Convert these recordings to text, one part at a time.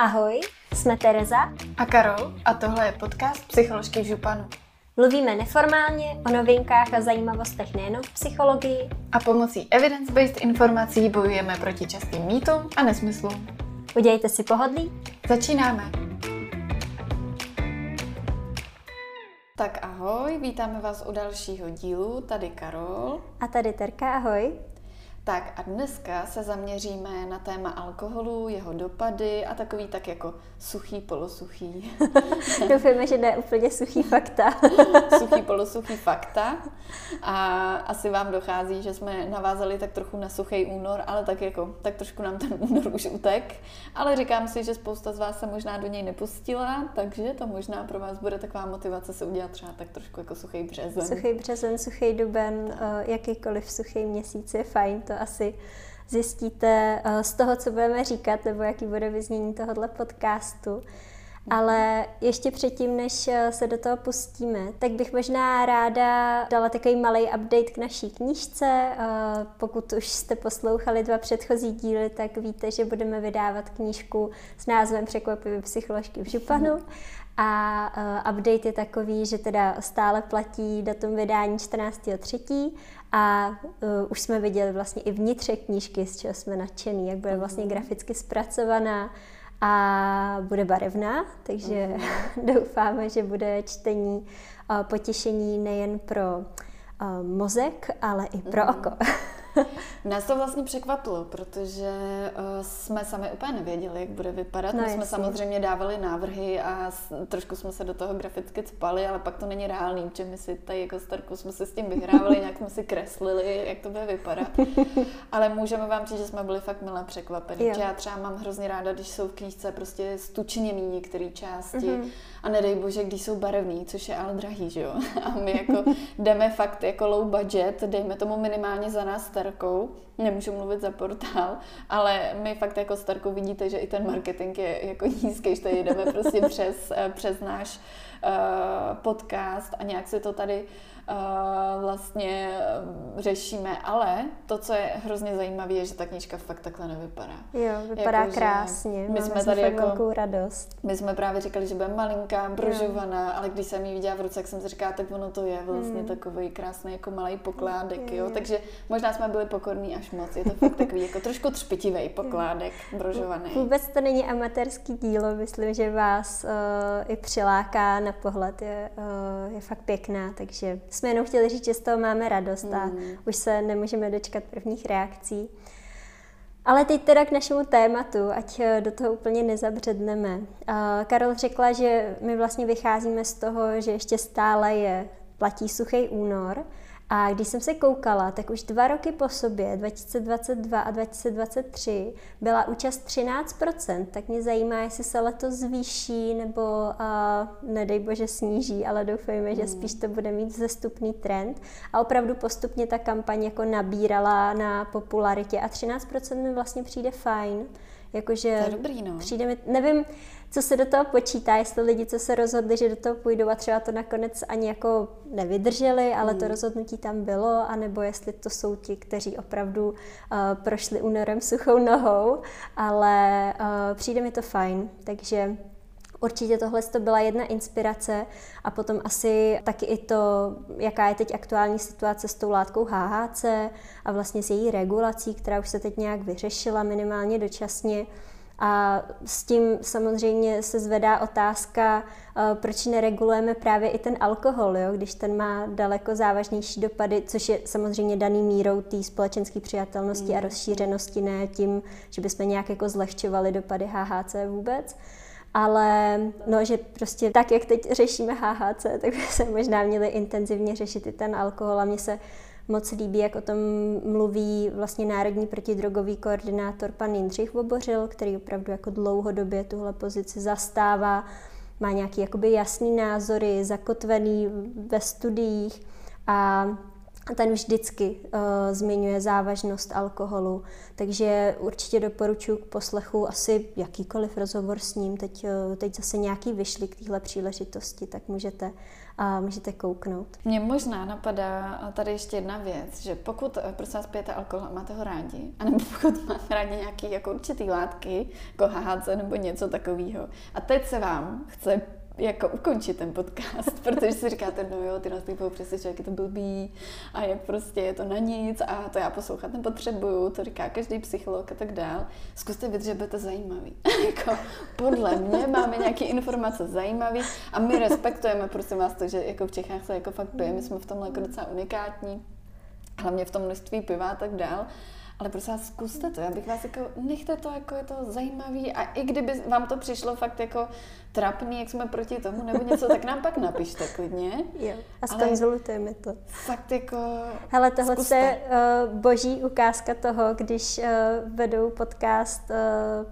Ahoj, jsme Tereza a Karol a tohle je podcast Psycholožky v županu. Mluvíme neformálně o novinkách a zajímavostech nejen v psychologii. A pomocí evidence-based informací bojujeme proti častým mýtům a nesmyslům. Udějte si pohodlí. Začínáme. Tak ahoj, vítáme vás u dalšího dílu, tady Karol. A tady Terka, ahoj. Tak a dneska se zaměříme na téma alkoholu, jeho dopady a takový tak jako suchý, polosuchý. Doufáme, že ne úplně suchý fakta. suchý, polosuchý fakta. A asi vám dochází, že jsme navázali tak trochu na suchý únor, ale tak jako, tak trošku nám ten únor už utek. Ale říkám si, že spousta z vás se možná do něj nepustila, takže to možná pro vás bude taková motivace se udělat třeba tak trošku jako suchý březen. Suchý březen, suchý duben, tak. jakýkoliv suchý měsíc je fajn, to asi zjistíte eh, z toho, co budeme říkat, nebo jaký bude vyznění tohohle podcastu. Ale ještě předtím, než eh, se do toho pustíme, tak bych možná ráda dala takový malý update k naší knížce. Eh, pokud už jste poslouchali dva předchozí díly, tak víte, že budeme vydávat knížku s názvem Překvapivé psycholožky v županu. A update je takový, že teda stále platí datum vydání 14.3. A uh, už jsme viděli vlastně i vnitřek knížky, z čeho jsme nadšený, jak bude vlastně mhm. graficky zpracovaná a bude barevná, takže uh-huh. doufáme, že bude čtení uh, potěšení nejen pro uh, mozek, ale i pro uh-huh. oko. Nás to vlastně překvapilo, protože uh, jsme sami úplně nevěděli, jak bude vypadat. No, My jsme samozřejmě dávali návrhy a trošku jsme se do toho graficky spali, ale pak to není reálný, že my si tady jako starku jsme si s tím vyhrávali, nějak jsme si kreslili, jak to bude vypadat. ale můžeme vám říct, že jsme byli fakt milé překvapeni. Že já třeba mám hrozně ráda, když jsou v knížce prostě stučněný některé části mm-hmm. a nedej bože, když jsou barevný, což je ale drahý, že jo. A my jako jdeme fakt jako low budget, dejme tomu minimálně za nás starkou, nemůžu mluvit za portál, ale my fakt jako starkou vidíte, že i ten marketing je jako nízký, že jdeme prostě přes, eh, přes náš uh, podcast a nějak si to tady vlastně řešíme, ale to, co je hrozně zajímavé, je, že ta knížka fakt takhle nevypadá. Jo, vypadá jako, krásně. My jsme tady jako, velkou radost. My jsme právě říkali, že bude malinká, brožovaná, ale když jsem ji viděla v ruce, tak jsem si říkala, tak ono to je vlastně hmm. takový krásný jako malý pokládek, jo. Takže možná jsme byli pokorní až moc. Je to fakt takový jako trošku třpitivý pokládek, brožovaný. Vůbec to není amatérský dílo, myslím, že vás uh, i přiláká na pohled, je, uh, je fakt pěkná, takže jsme jenom chtěli říct, že z toho máme radost a mm. už se nemůžeme dočkat prvních reakcí. Ale teď teda k našemu tématu, ať eh, do toho úplně nezabředneme. Karol řekla, že my vlastně vycházíme z toho, že ještě stále je platí suchý únor a když jsem se koukala, tak už dva roky po sobě, 2022 a 2023, byla účast 13%, tak mě zajímá, jestli se letos zvýší nebo a, nedej bože sníží, ale doufejme, že hmm. spíš to bude mít zestupný trend. A opravdu postupně ta kampaň jako nabírala na popularitě a 13% mi vlastně přijde fajn. Jakože to je dobrý, no. Přijde mi, nevím, co se do toho počítá, jestli lidi, co se rozhodli, že do toho půjdou a třeba to nakonec ani jako nevydrželi, ale mm. to hmm. rozhodnutí tam bylo, anebo jestli to jsou ti, kteří opravdu uh, prošli únorem suchou nohou, ale uh, přijde mi to fajn, takže Určitě tohle to byla jedna inspirace a potom asi taky i to, jaká je teď aktuální situace s tou látkou HHC a vlastně s její regulací, která už se teď nějak vyřešila minimálně dočasně. A s tím samozřejmě se zvedá otázka, eh, proč neregulujeme právě i ten alkohol, jo? když ten má daleko závažnější dopady, což je samozřejmě daný mírou té společenské přijatelnosti a mm. rozšířenosti, ne tím, že bychom nějak jako zlehčovali dopady HHC vůbec ale no, že prostě tak, jak teď řešíme HHC, tak by se možná měli intenzivně řešit i ten alkohol a mně se moc líbí, jak o tom mluví vlastně Národní protidrogový koordinátor pan Jindřich Vobořil, který opravdu jako dlouhodobě tuhle pozici zastává, má nějaký jakoby jasný názory, zakotvený ve studiích a ten vždycky uh, zmiňuje závažnost alkoholu, takže určitě doporučuji k poslechu asi jakýkoliv rozhovor s ním. Teď, uh, teď zase nějaký vyšli k téhle příležitosti, tak můžete, uh, můžete kouknout. Mně možná napadá tady ještě jedna věc, že pokud eh, prosím vás pijete alkohol a máte ho rádi, anebo pokud máte rádi nějaký jako určitý látky, jako HHC nebo něco takového, a teď se vám chce jako ukončit ten podcast, protože si říkáte, no jo, ty nás budou přesvědčit, jak je to blbý a jak prostě je to na nic a to já poslouchat nepotřebuju, to říká každý psycholog a tak dál. Zkuste vydržet, budete zajímavý. jako podle mě máme nějaké informace zajímavé a my respektujeme, prosím vás, to, že jako v Čechách se jako fakt pije, my jsme v tomhle jako docela unikátní, hlavně v tom množství piva a tak dál. Ale prosím vás, zkuste to. Já bych vás jako, nechte to, jako je to zajímavý a i kdyby vám to přišlo fakt jako trapný, jak jsme proti tomu, nebo něco, tak nám pak napište klidně. Jo, a skonzultujeme to. Fakt jako Hele, tohle je uh, boží ukázka toho, když uh, vedou podcast uh,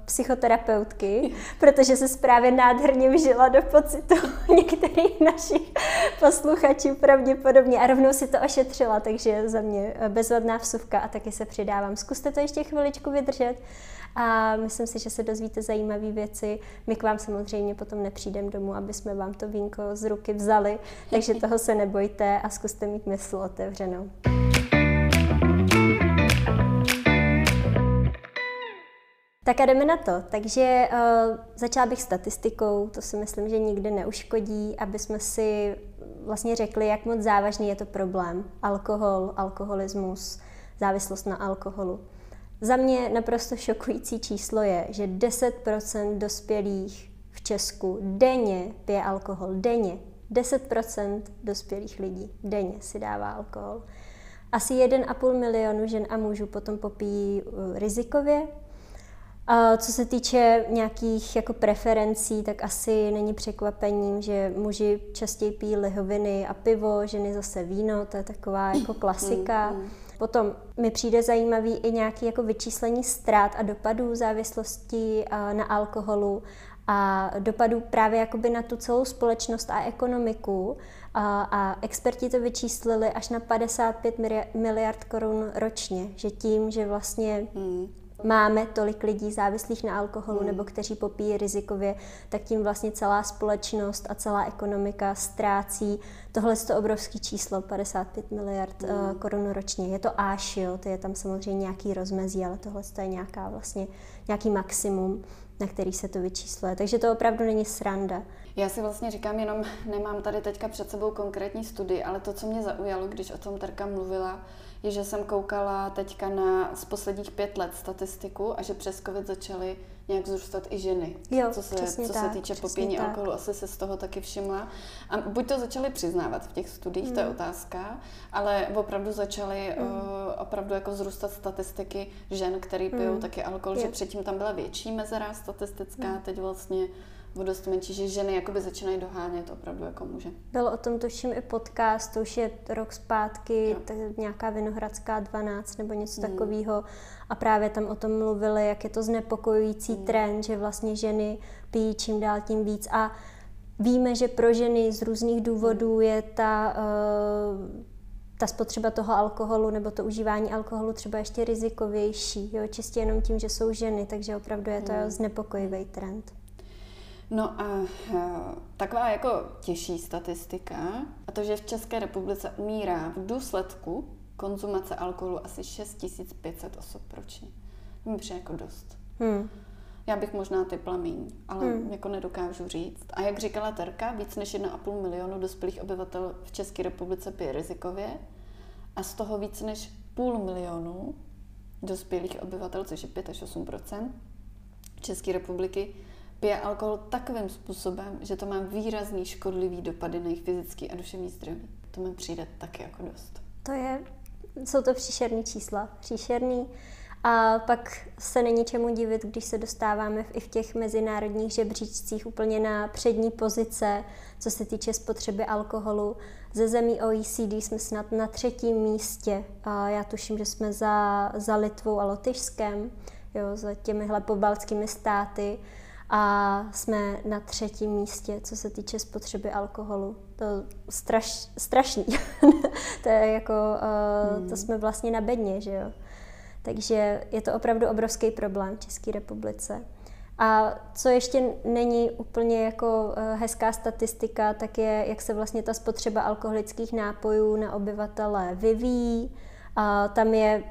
psychoterapeutky, protože se právě nádherně vžila do pocitu některých našich posluchačů pravděpodobně a rovnou si to ošetřila, takže za mě bezvadná vsuvka a taky se přidávám. Zkuste to ještě chviličku vydržet a myslím si, že se dozvíte zajímavé věci. My k vám samozřejmě potom nepřijdeme domů, aby jsme vám to vínko z ruky vzali, takže toho se nebojte a zkuste mít mysl otevřenou. Tak a jdeme na to. Takže uh, začala bych statistikou, to si myslím, že nikdy neuškodí, aby jsme si vlastně řekli, jak moc závažný je to problém. Alkohol, alkoholismus, závislost na alkoholu. Za mě naprosto šokující číslo je, že 10% dospělých v Česku denně pije alkohol. Denně. 10% dospělých lidí denně si dává alkohol. Asi 1,5 milionu žen a mužů potom popíjí uh, rizikově. A co se týče nějakých jako preferencí, tak asi není překvapením, že muži častěji pijí lihoviny a pivo, ženy zase víno, to je taková jako klasika. Mm, mm. Potom mi přijde zajímavý i nějaký jako vyčíslení ztrát a dopadů závislosti na alkoholu a dopadů právě jakoby na tu celou společnost a ekonomiku. A, a experti to vyčíslili až na 55 miliard korun ročně, že tím, že vlastně hmm máme tolik lidí závislých na alkoholu hmm. nebo kteří popíjí rizikově, tak tím vlastně celá společnost a celá ekonomika ztrácí tohle je to obrovské číslo, 55 miliard hmm. uh, korun ročně. Je to až, jo, to je tam samozřejmě nějaký rozmezí, ale tohle je nějaká vlastně, nějaký maximum, na který se to vyčísluje. Takže to opravdu není sranda. Já si vlastně říkám, jenom nemám tady teďka před sebou konkrétní studii, ale to, co mě zaujalo, když o tom Terka mluvila, je, že jsem koukala teďka na z posledních pět let statistiku a že přes COVID začaly nějak vzrůstat i ženy. Jo, co se, co tak, se týče popíjení tak. alkoholu, asi se z toho taky všimla. A buď to začaly přiznávat v těch studiích, mm. to je hmm. otázka, ale opravdu začaly mm. uh, opravdu jako vzrůstat statistiky žen, který pijou mm. taky alkohol, je. že předtím tam byla větší mezera statistická, mm. teď vlastně o dost menší, že ženy jakoby začínají dohánět opravdu jako muže. Byl o tom tuším i podcast, to už je rok zpátky, tak nějaká Vinohradská 12 nebo něco hmm. takového. A právě tam o tom mluvili, jak je to znepokojující hmm. trend, že vlastně ženy pijí čím dál tím víc. A víme, že pro ženy z různých důvodů hmm. je ta uh, ta spotřeba toho alkoholu nebo to užívání alkoholu třeba ještě rizikovější, jo, čistě jenom tím, že jsou ženy, takže opravdu je to hmm. znepokojivý trend. No a uh, taková jako těžší statistika, a to, že v České republice umírá v důsledku konzumace alkoholu asi 6500 osob ročně. To mi přijde jako dost. Hmm. Já bych možná ty plamíň, ale hmm. jako nedokážu říct. A jak říkala Terka, víc než 1,5 milionu dospělých obyvatel v České republice pije rizikově a z toho víc než půl milionu dospělých obyvatel, což je 5 až 8 České republiky, pije alkohol takovým způsobem, že to má výrazný škodlivý dopady na jejich fyzický a duševní zdraví. To mi přijde taky jako dost. To je, jsou to příšerný čísla, příšerný. A pak se není čemu divit, když se dostáváme i v těch mezinárodních žebříčcích úplně na přední pozice, co se týče spotřeby alkoholu. Ze zemí OECD jsme snad na třetím místě. A já tuším, že jsme za, za Litvou a Lotyšskem, jo, za těmihle pobaltskými státy. A jsme na třetím místě, co se týče spotřeby alkoholu. To straš, strašný. to je jako, uh, hmm. to jsme vlastně na bedně, že jo. Takže je to opravdu obrovský problém v České republice. A co ještě není úplně jako eh, hezká statistika, tak je, jak se vlastně ta spotřeba alkoholických nápojů na obyvatele vyvíjí. A tam je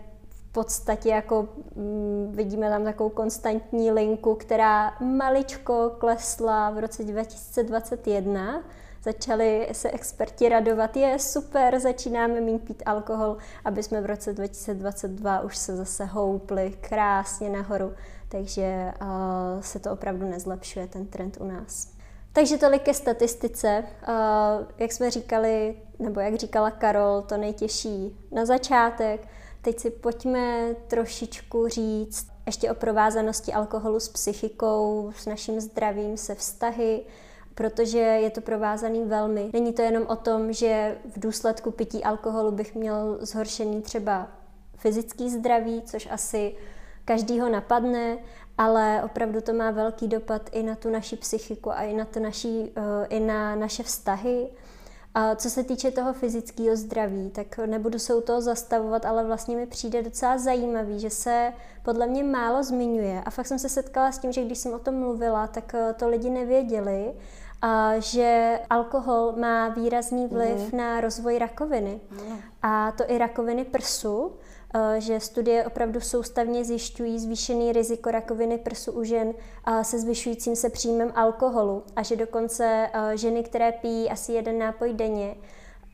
podstatě jako mm, vidíme tam takovou konstantní linku, která maličko klesla v roce 2021 začali se experti radovat, je super, začínáme mít pít alkohol, aby jsme v roce 2022 už se zase houpli krásně nahoru. Takže uh, se to opravdu nezlepšuje, ten trend u nás. Takže tolik ke statistice. Uh, jak jsme říkali, nebo jak říkala Karol, to nejtěžší na začátek. Teď si pojďme trošičku říct ještě o provázanosti alkoholu s psychikou, s naším zdravím, se vztahy, protože je to provázaný velmi. Není to jenom o tom, že v důsledku pití alkoholu bych měl zhoršený třeba fyzický zdraví, což asi každýho napadne, ale opravdu to má velký dopad i na tu naši psychiku a i na, to naší, eh, i na naše vztahy. A co se týče toho fyzického zdraví, tak nebudu se u toho zastavovat, ale vlastně mi přijde docela zajímavý, že se podle mě málo zmiňuje. A fakt jsem se setkala s tím, že když jsem o tom mluvila, tak eh, to lidi nevěděli a že alkohol má výrazný vliv mm. na rozvoj rakoviny. Mm. A to i rakoviny prsu, že studie opravdu soustavně zjišťují zvýšený riziko rakoviny prsu u žen se zvyšujícím se příjmem alkoholu a že dokonce e, ženy, které pijí asi jeden nápoj denně,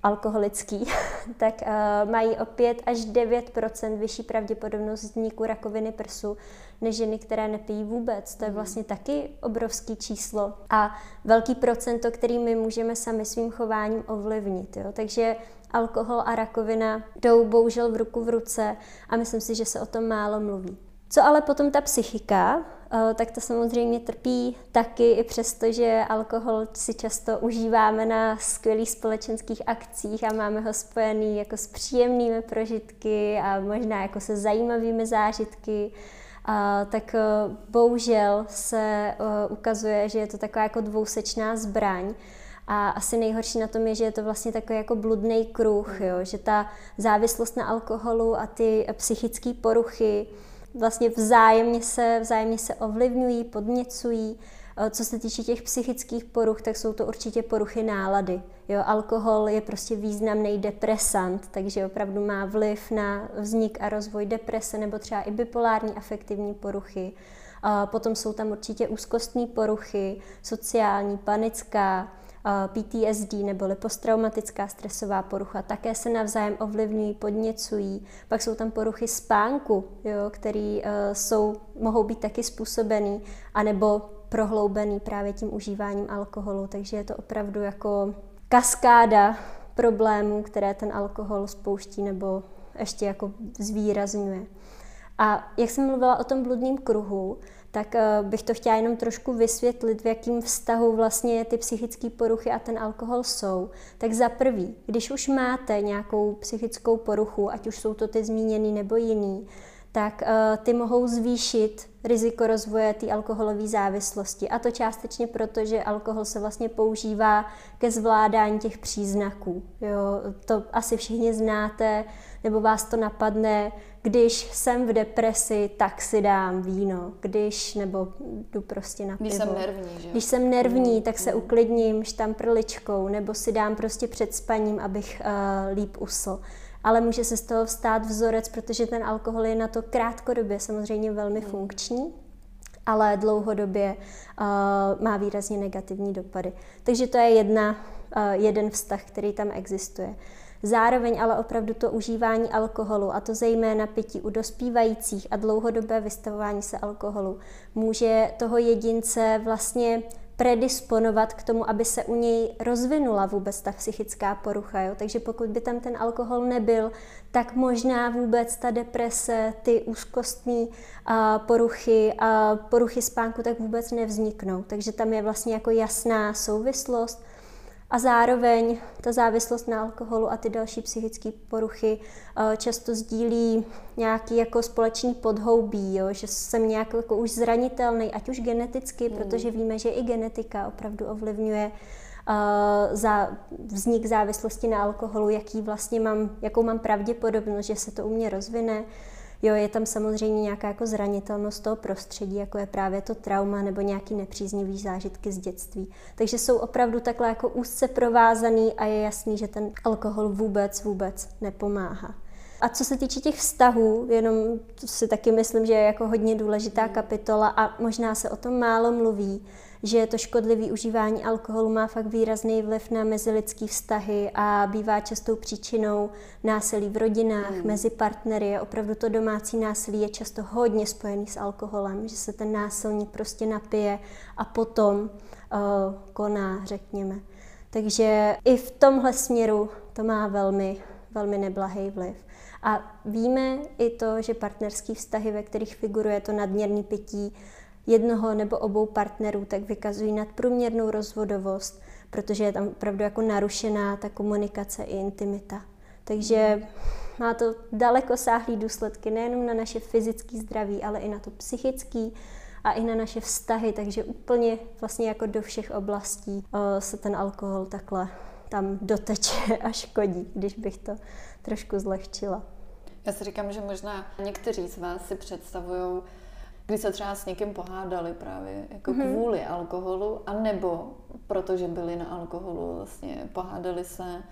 alkoholický, tak uh, mají o 5 až 9% vyšší pravděpodobnost vzniku rakoviny prsu než ženy, které nepijí vůbec. To je mhm. vlastně taky obrovský číslo a velký procento, který my můžeme sami svým chováním ovlivnit. Jo? Takže alkohol a rakovina jdou bohužel v ruku v ruce a myslím si, že se o tom málo mluví. Co ale potom ta psychika, eh, tak to samozřejmě trpí taky i přesto, že alkohol si často užíváme na skvělých společenských akcích a máme ho spojený jako s příjemnými prožitky a možná jako se zajímavými zážitky, a, tak eh, bohužel se ukazuje, že je to taková jako dvousečná zbraň. A asi nejhorší na tom je, že je to vlastně takový jako bludný kruh, jo? že ta závislost na alkoholu a ty psychické poruchy vlastně vzájemně se, vzájemně se ovlivňují, podněcují. Eh, co se týče těch psychických poruch, tak jsou to určitě poruchy nálady. Jo, alkohol je prostě významný depresant, takže opravdu má vliv na vznik a rozvoj deprese nebo třeba i bipolární afektivní poruchy. A potom jsou tam určitě úzkostní poruchy, sociální, panická, PTSD neboli posttraumatická stresová porucha, také se navzájem ovlivňují, podněcují. Pak jsou tam poruchy spánku, které uh, jsou, mohou být taky způsobený, anebo prohloubený právě tím užíváním alkoholu. Takže je to opravdu jako kaskáda problémů, které ten alkohol spouští nebo ještě jako zvýrazňuje. A jak jsem mluvila o tom bludném kruhu, tak eh, bych to chtěla jenom trošku vysvětlit, v jakém vztahu vlastně ty psychické poruchy a ten alkohol jsou. Tak za prvý, když už máte nějakou psychickou poruchu, ať už jsou to ty zmíněný nebo jiný, tak uh, ty mohou zvýšit riziko rozvoje té alkoholové závislosti. A to částečně proto, že alkohol se vlastně používá ke zvládání těch příznaků. Jo, to asi všichni znáte, nebo vás to napadne, když jsem v depresi, tak si dám víno, když, nebo jdu prostě na pivo. Když jsem nervní, že? Když jsem nervní, mm, tak se mm. uklidním štamprličkou, nebo si dám prostě před spaním, abych uh, líp usl ale může se z toho vstát vzorec, protože ten alkohol je na to krátkodobě samozřejmě velmi hmm. funkční, ale dlouhodobě uh, má výrazně negativní dopady. Takže to je jedna, uh, jeden vztah, který tam existuje. Zároveň ale opravdu to užívání alkoholu, a to zejména pití u dospívajících a dlouhodobé vystavování se alkoholu, může toho jedince vlastně predisponovat k tomu, aby se u něj rozvinula vůbec ta psychická porucha. Jo? Takže pokud by tam ten alkohol nebyl, tak možná vůbec ta deprese, ty úzkostní a poruchy a poruchy spánku tak vůbec nevzniknou. Takže tam je vlastně jako jasná souvislost. A zároveň ta závislost na alkoholu a ty další psychické poruchy eh, často sdílí nějaký jako společný podhoubí, jo? že jsem nějak jako už zranitelný, ať už geneticky, mm. protože víme, že i genetika opravdu ovlivňuje uh, za vznik závislosti na alkoholu, jaký vlastně mám, jakou mám pravděpodobnost, že se to u mě rozvine. Jo, je tam samozřejmě nějaká jako zranitelnost toho prostředí, jako je právě to trauma nebo nějaký nepříznivý zážitky z dětství. Takže jsou opravdu takhle jako úzce provázaný a je jasný, že ten alkohol vůbec, vůbec nepomáhá. A co se týče těch vztahů, jenom si taky myslím, že je jako hodně důležitá kapitola a možná se o tom málo mluví, že to škodlivé užívání alkoholu má fakt výrazný vliv na mezilidský vztahy a bývá častou příčinou násilí v rodinách, mm. mezi partnery. Opravdu to domácí násilí je často hodně spojený s alkoholem, že se ten násilník prostě napije a potom uh, koná, řekněme. Takže i v tomhle směru to má velmi, velmi neblahý vliv. A víme i to, že partnerské vztahy, ve kterých figuruje to nadměrné pití, jednoho nebo obou partnerů, tak vykazují nadprůměrnou rozvodovost, protože je tam opravdu jako narušená ta komunikace i intimita. Takže má to daleko sáhlý důsledky nejenom na naše fyzické zdraví, ale i na to psychické a i na naše vztahy, takže úplně vlastně jako do všech oblastí eh, se ten alkohol takhle tam doteče a škodí, když bych to trošku zlehčila. Já si říkám, že možná někteří z vás si představují kdy se třeba s někým pohádali právě jako mm-hmm. kvůli alkoholu, a nebo protože byli na alkoholu, vlastně pohádali se,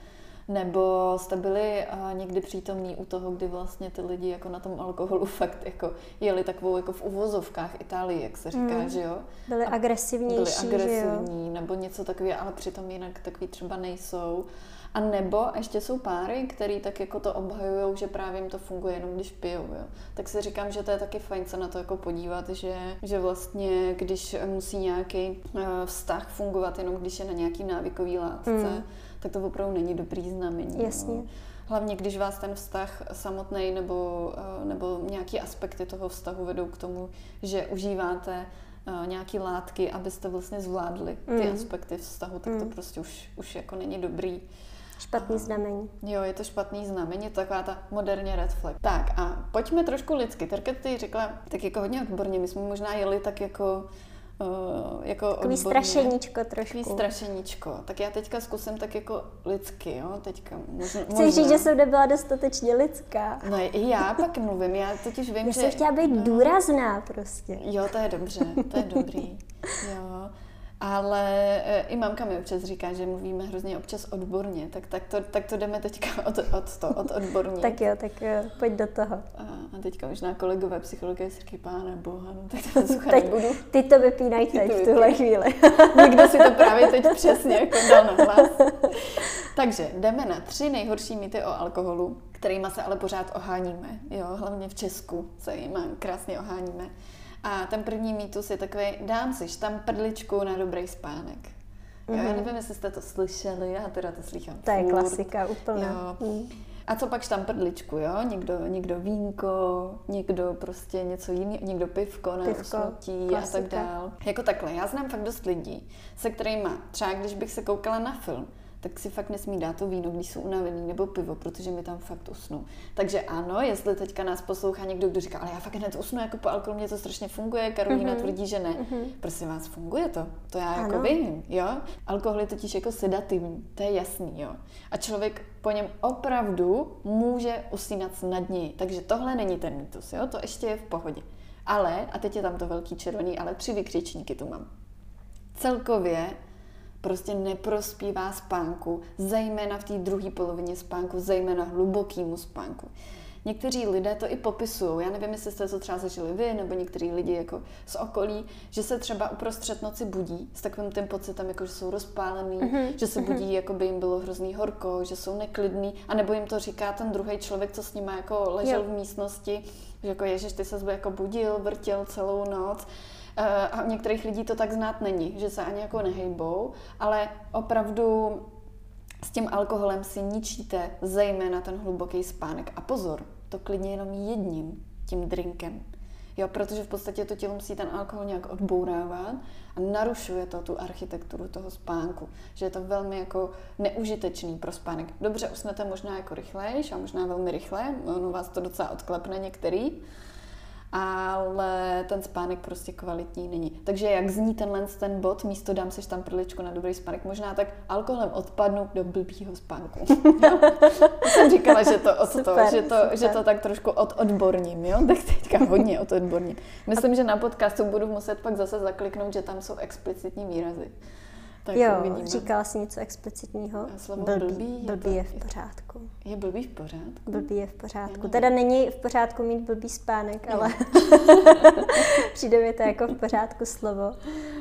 nebo jste byli uh, někdy přítomní u toho, kdy vlastně ty lidi jako na tom alkoholu fakt jako jeli takovou jako v uvozovkách Itálii, jak se říká, mm. že jo? Byli agresivnější, Byli agresivní, nebo něco takového, ale přitom jinak takový třeba nejsou. A nebo ještě jsou páry, který tak jako to obhajují, že právě jim to funguje jenom když pijou. Jo. Tak si říkám, že to je taky fajn se na to jako podívat, že, že vlastně když musí nějaký uh, vztah fungovat jenom když je na nějaký návykový látce, mm. tak to opravdu není dobrý znamení. Jasně. Jo. Hlavně, když vás ten vztah samotný nebo, uh, nebo nějaký aspekty toho vztahu vedou k tomu, že užíváte uh, nějaký látky, abyste vlastně zvládli ty mm. aspekty vztahu, tak mm. to prostě už, už jako není dobrý. Špatný znamení. Jo, je to špatný znamení, je to taková ta moderně red flag. Tak a pojďme trošku lidsky. Terka ty řekla tak jako hodně odborně, my jsme možná jeli tak jako Uh, jako Takový odborně. strašeníčko trošku. Takový strašeníčko. Tak já teďka zkusím tak jako lidsky, jo, teďka. Možná, Chceš říct, že jsem nebyla dostatečně lidská? No i já pak mluvím, já totiž vím, já že... Já jsem chtěla být no. důrazná prostě. Jo, to je dobře, to je dobrý. Jo. Ale e, i mamka mi občas říká, že mluvíme hrozně občas odborně, tak, tak, to, tak to jdeme teďka od, od, to, od odborně. tak jo, tak jo, pojď do toho. A, a teďka možná kolegové psychologie si říkají, páne boha, no tak to sluchat nebudu. Ty to vypínají teď v tuhle chvíli. Někdo si to právě teď přesně jako dal na hlas. Takže jdeme na tři nejhorší mýty o alkoholu, kterými se ale pořád oháníme. Jo, hlavně v Česku se jim krásně oháníme. A ten první mýtus je takový, dám si tam prdličku na dobrý spánek. Jo, mm-hmm. Já mhm. nevím, jestli jste to slyšeli, já teda to slychám To je klasika úplně. Mm. A co pak tam prdličku, jo? Někdo, někdo vínko, někdo prostě něco jiného, někdo pivko na pivko, usnutí klasika. a tak dál. Jako takhle, já znám fakt dost lidí, se kterými třeba když bych se koukala na film, tak si fakt nesmí dát to víno, když jsou unavený, nebo pivo, protože mi tam fakt usnu. Takže ano, jestli teďka nás poslouchá někdo, kdo říká, ale já fakt hned usnu, jako po alkoholu mě to strašně funguje, Karolina mm-hmm. tvrdí, že ne. Mm-hmm. Prosím vás, funguje to? To já jako ano. jako vím, jo? Alkohol je totiž jako sedativní, to je jasný, jo? A člověk po něm opravdu může usínat snadněji. Takže tohle není ten mýtus, jo? To ještě je v pohodě. Ale, a teď je tam to velký červený, ale tři vykřičníky tu mám. Celkově prostě neprospívá spánku, zejména v té druhé polovině spánku, zejména hlubokýmu spánku. Někteří lidé to i popisují. Já nevím, jestli jste to třeba zažili vy, nebo někteří lidi jako z okolí, že se třeba uprostřed noci budí s takovým tím pocitem, jako že jsou rozpálený, mm-hmm. že se budí, jako by jim bylo hrozný horko, že jsou neklidný, anebo jim to říká ten druhý člověk, co s nimi jako ležel jo. v místnosti, že jako ježiš, ty se jako budil, vrtěl celou noc. Eh, a u některých lidí to tak znát není, že se ani jako nehejbou, ale opravdu s tím alkoholem si ničíte zejména ten hluboký spánek. A pozor, to klidně jenom jedním tím drinkem. Jo, protože v podstatě to tělo musí ten alkohol nějak odbourávat a narušuje to tu architekturu toho spánku. Že je to velmi jako neužitečný pro spánek. Dobře, usnete možná jako rychlejš a možná velmi rychle, ono vás to docela odklepne některý, ale ten spánek prostě kvalitní není. Takže jak zní tenhle ten bod, místo dám seš tam prličku na dobrý spánek, možná tak alkoholem odpadnu do blbýho spánku. jsem říkala, že to, od super, to, že, to, super. že to tak trošku od odborním, jo? tak teďka hodně od odborním. Myslím, že na podcastu budu muset pak zase zakliknout, že tam jsou explicitní výrazy. Tak jo, uvidíme. říkala jsi něco explicitního. slovo blbý, blbý, blbý je, v pořádku. Je blbý v pořádku? Blbý je v pořádku. Je teda není v pořádku mít blbý spánek, no. ale přijde mi to jako v pořádku slovo.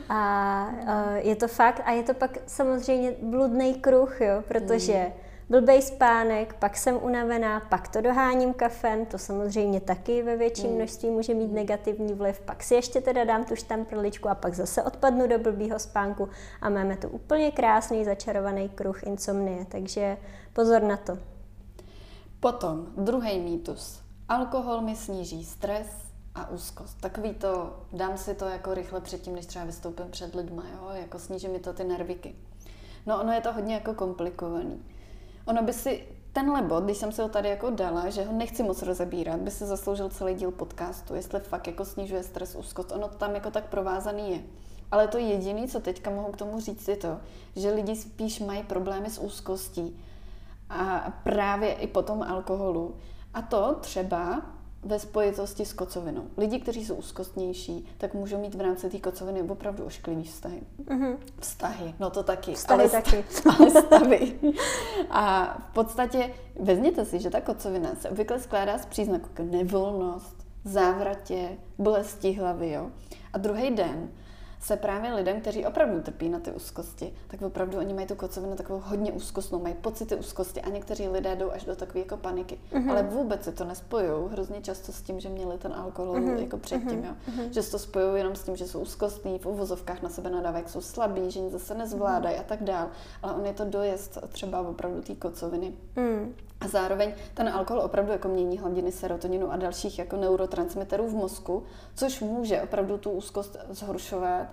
A uh, je to fakt, a je to pak samozřejmě bludný kruh, jo, protože mm blbej spánek, pak jsem unavená, pak to doháním kafem, to samozřejmě taky ve větším mm. množství může mít negativní vliv, pak si ještě teda dám tu štamprličku a pak zase odpadnu do blbýho spánku a máme tu úplně krásný začarovaný kruh insomnie, takže pozor na to. Potom druhý mýtus. Alkohol mi sníží stres a úzkost. Takový to, dám si to jako rychle předtím, než třeba vystoupím před lidma, jo? jako sníží mi to ty nerviky. No ono je to hodně jako komplikovaný. Ono by si tenhle bod, když jsem si ho tady jako dala, že ho nechci moc rozebírat, by si zasloužil celý díl podcastu, jestli fakt jako snižuje stres, úzkost. Ono tam jako tak provázaný je. Ale to jediné, co teďka mohu k tomu říct, je to, že lidi spíš mají problémy s úzkostí a právě i po tom alkoholu. A to třeba ve spojitosti s kocovinou. Lidi, kteří jsou úzkostnější, tak můžou mít v rámci té kocoviny opravdu ošklivý vztahy. Mm-hmm. Vztahy, no to taky. Vztahy ale taky. Ale stavy. A v podstatě vezměte si, že ta kocovina se obvykle skládá z příznaků nevolnost, závratě, bolesti hlavy. Jo? A druhý den se právě lidem, kteří opravdu trpí na ty úzkosti, tak opravdu oni mají tu kocovinu takovou hodně úzkostnou, mají pocity úzkosti a někteří lidé jdou až do takové jako paniky. Uh-huh. Ale vůbec se to nespojují hrozně často s tím, že měli ten alkohol uh-huh. jako předtím, jo. Uh-huh. Že se to spojují jenom s tím, že jsou úzkostní, v uvozovkách na sebe nadávají, jsou slabí, že nic zase nezvládají uh-huh. a tak dál. Ale on je to dojezd třeba opravdu té kocoviny. Uh-huh. A zároveň ten alkohol opravdu jako mění hladiny serotoninu a dalších jako neurotransmiterů v mozku, což může opravdu tu úzkost zhoršovat.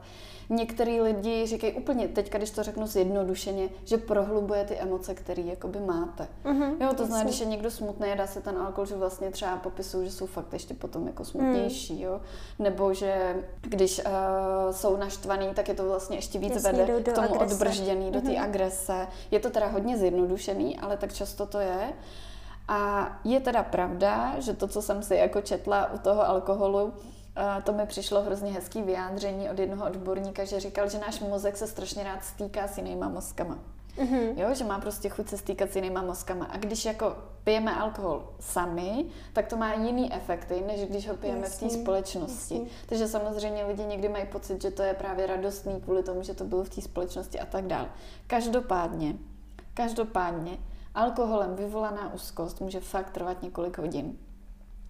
Některý lidi říkají úplně, teď, když to řeknu zjednodušeně, že prohlubuje ty emoce, které jakoby máte. Uh-huh, jo, to znamená, když je někdo smutný a dá se ten alkohol, že vlastně třeba popisují, že jsou fakt ještě potom jako smutnější, uh-huh. jo. Nebo že když uh, jsou naštvaný, tak je to vlastně ještě víc Jasně, vede k tomu agrese. odbržděný, do té uh-huh. agrese. Je to teda hodně zjednodušený, ale tak často to je. A je teda pravda, že to, co jsem si jako četla u toho alkoholu, to mi přišlo hrozně hezký vyjádření od jednoho odborníka, že říkal, že náš mozek se strašně rád stýká s jinýma mozkama. Mm-hmm. Jo, že má prostě chuť se stýkat s jinýma mozkama. A když jako pijeme alkohol sami, tak to má jiný efekty, než když ho pijeme jasný, v té společnosti. Jasný. Takže samozřejmě lidi někdy mají pocit, že to je právě radostný kvůli tomu, že to bylo v té společnosti a tak dále. Každopádně, každopádně, alkoholem vyvolaná úzkost může fakt trvat několik hodin.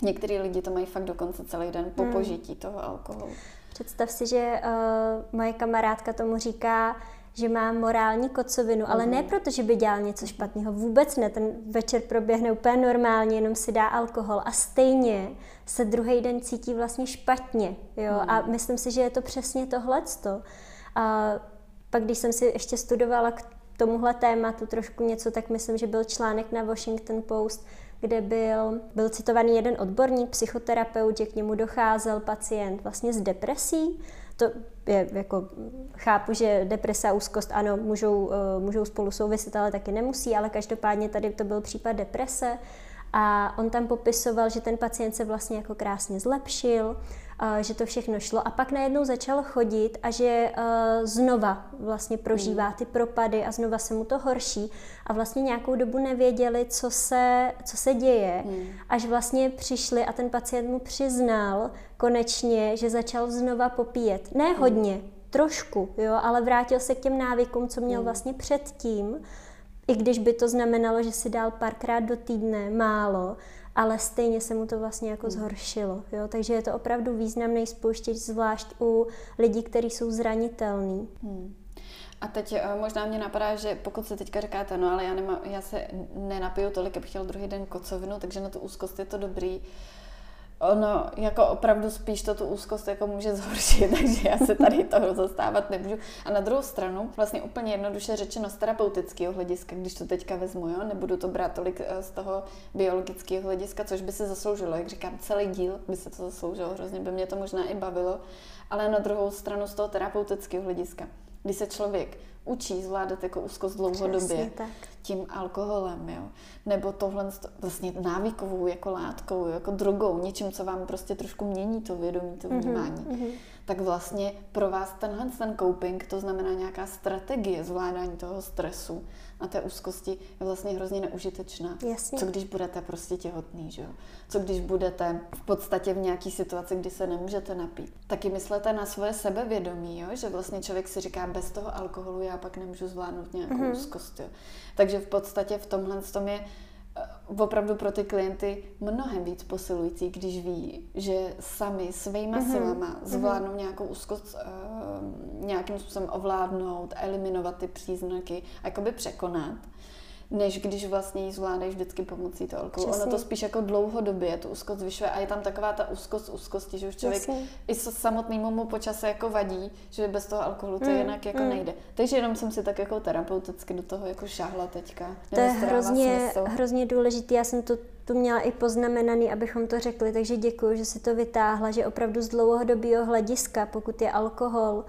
Některý lidi to mají fakt dokonce celý den po hmm. požití toho alkoholu. Představ si, že uh, moje kamarádka tomu říká, že má morální kocovinu, ale ne mhm. proto, že by dělal něco špatného, vůbec ne, ten večer proběhne úplně normálně, jenom si dá alkohol a stejně se druhý den cítí vlastně špatně, jo, mm. a myslím si, že je to přesně tohleto. A pak, když jsem si ještě studovala k tomuhle tématu trošku něco, tak myslím, že byl článek na Washington Post, kde byl, byl citovaný jeden odborník, psychoterapeut, že k němu docházel pacient vlastně s depresí. To je jako, chápu, že deprese a úzkost, ano, můžou, eh, můžou spolu souviset, ale taky nemusí, ale každopádně tady to byl případ deprese a on tam popisoval, že ten pacient se vlastně jako krásně zlepšil, že to všechno šlo a pak najednou začal chodit a že znova vlastně prožívá ty propady a znova se mu to horší a vlastně nějakou dobu nevěděli, co se, co se děje, hmm. až vlastně přišli a ten pacient mu přiznal konečně, že začal znova popíjet. Ne hmm. hodně, trošku, jo, ale vrátil se k těm návykům, co měl hmm. vlastně předtím, i když by to znamenalo, že si dal párkrát do týdne málo, ale stejně se mu to vlastně jako hmm. zhoršilo. Jo? Takže je to opravdu významný spouštěč, zvlášť u lidí, kteří jsou zranitelní. Hmm. A teď eh, možná mě napadá, že pokud se teďka říkáte, no ale já, nemá, já se nenapiju tolik, abych chtěl druhý den kocovinu, takže na tu úzkost je to dobrý. Ono jako opravdu spíš to tu úzkost jako může zhoršit, takže já se tady toho zastávat nemůžu. A na druhou stranu, vlastně úplně jednoduše řečeno z terapeutického hlediska, když to teďka vezmu, jo, nebudu to brát tolik eh, z toho biologického hlediska, což by se zasloužilo, jak říkám, celý díl by se to zasloužilo, hrozně by mě to možná i bavilo, ale na druhou stranu z toho terapeutického hlediska. Když se člověk učí zvládat jako úzkost dlouhodobě tím alkoholem, jo? nebo tohle vlastně návykovou jako látkou, jako drogou, něčím, co vám prostě trošku mění to vědomí, to mhm, vnímání, mm-hmm. tak vlastně pro vás tenhle ten coping, to znamená nějaká strategie zvládání toho stresu, a té úzkosti je vlastně hrozně neužitečná. Jasně. Co když budete prostě těhotný, že jo? Co když budete v podstatě v nějaké situaci, kdy se nemůžete napít. Taky myslete na svoje sebevědomí, jo? že vlastně člověk si říká, bez toho alkoholu já pak nemůžu zvládnout nějakou mm-hmm. úzkost. Jo? Takže v podstatě v tomhle tom je opravdu pro ty klienty mnohem víc posilující, když ví, že sami svýma mm-hmm. silama mhm. zvládnou mm-hmm. nějakou úzkost uh, nějakým způsobem ovládnout, eliminovat ty příznaky a jakoby překonat než když vlastně ji zvládají vždycky pomocí toho alkoholu. Ono to spíš jako dlouhodobě tu úzkost zvyšuje a je tam taková ta úzkost úzkosti, že už člověk Přesně. i samotnému mu počase jako vadí, že bez toho alkoholu to mm. jinak jako mm. nejde. Takže jenom jsem si tak jako terapeuticky do toho jako šáhla teďka. To je hrozně, hrozně důležité. Já jsem to tu měla i poznamenaný, abychom to řekli, takže děkuji, že si to vytáhla, že opravdu z dlouhodobého hlediska, pokud je alkohol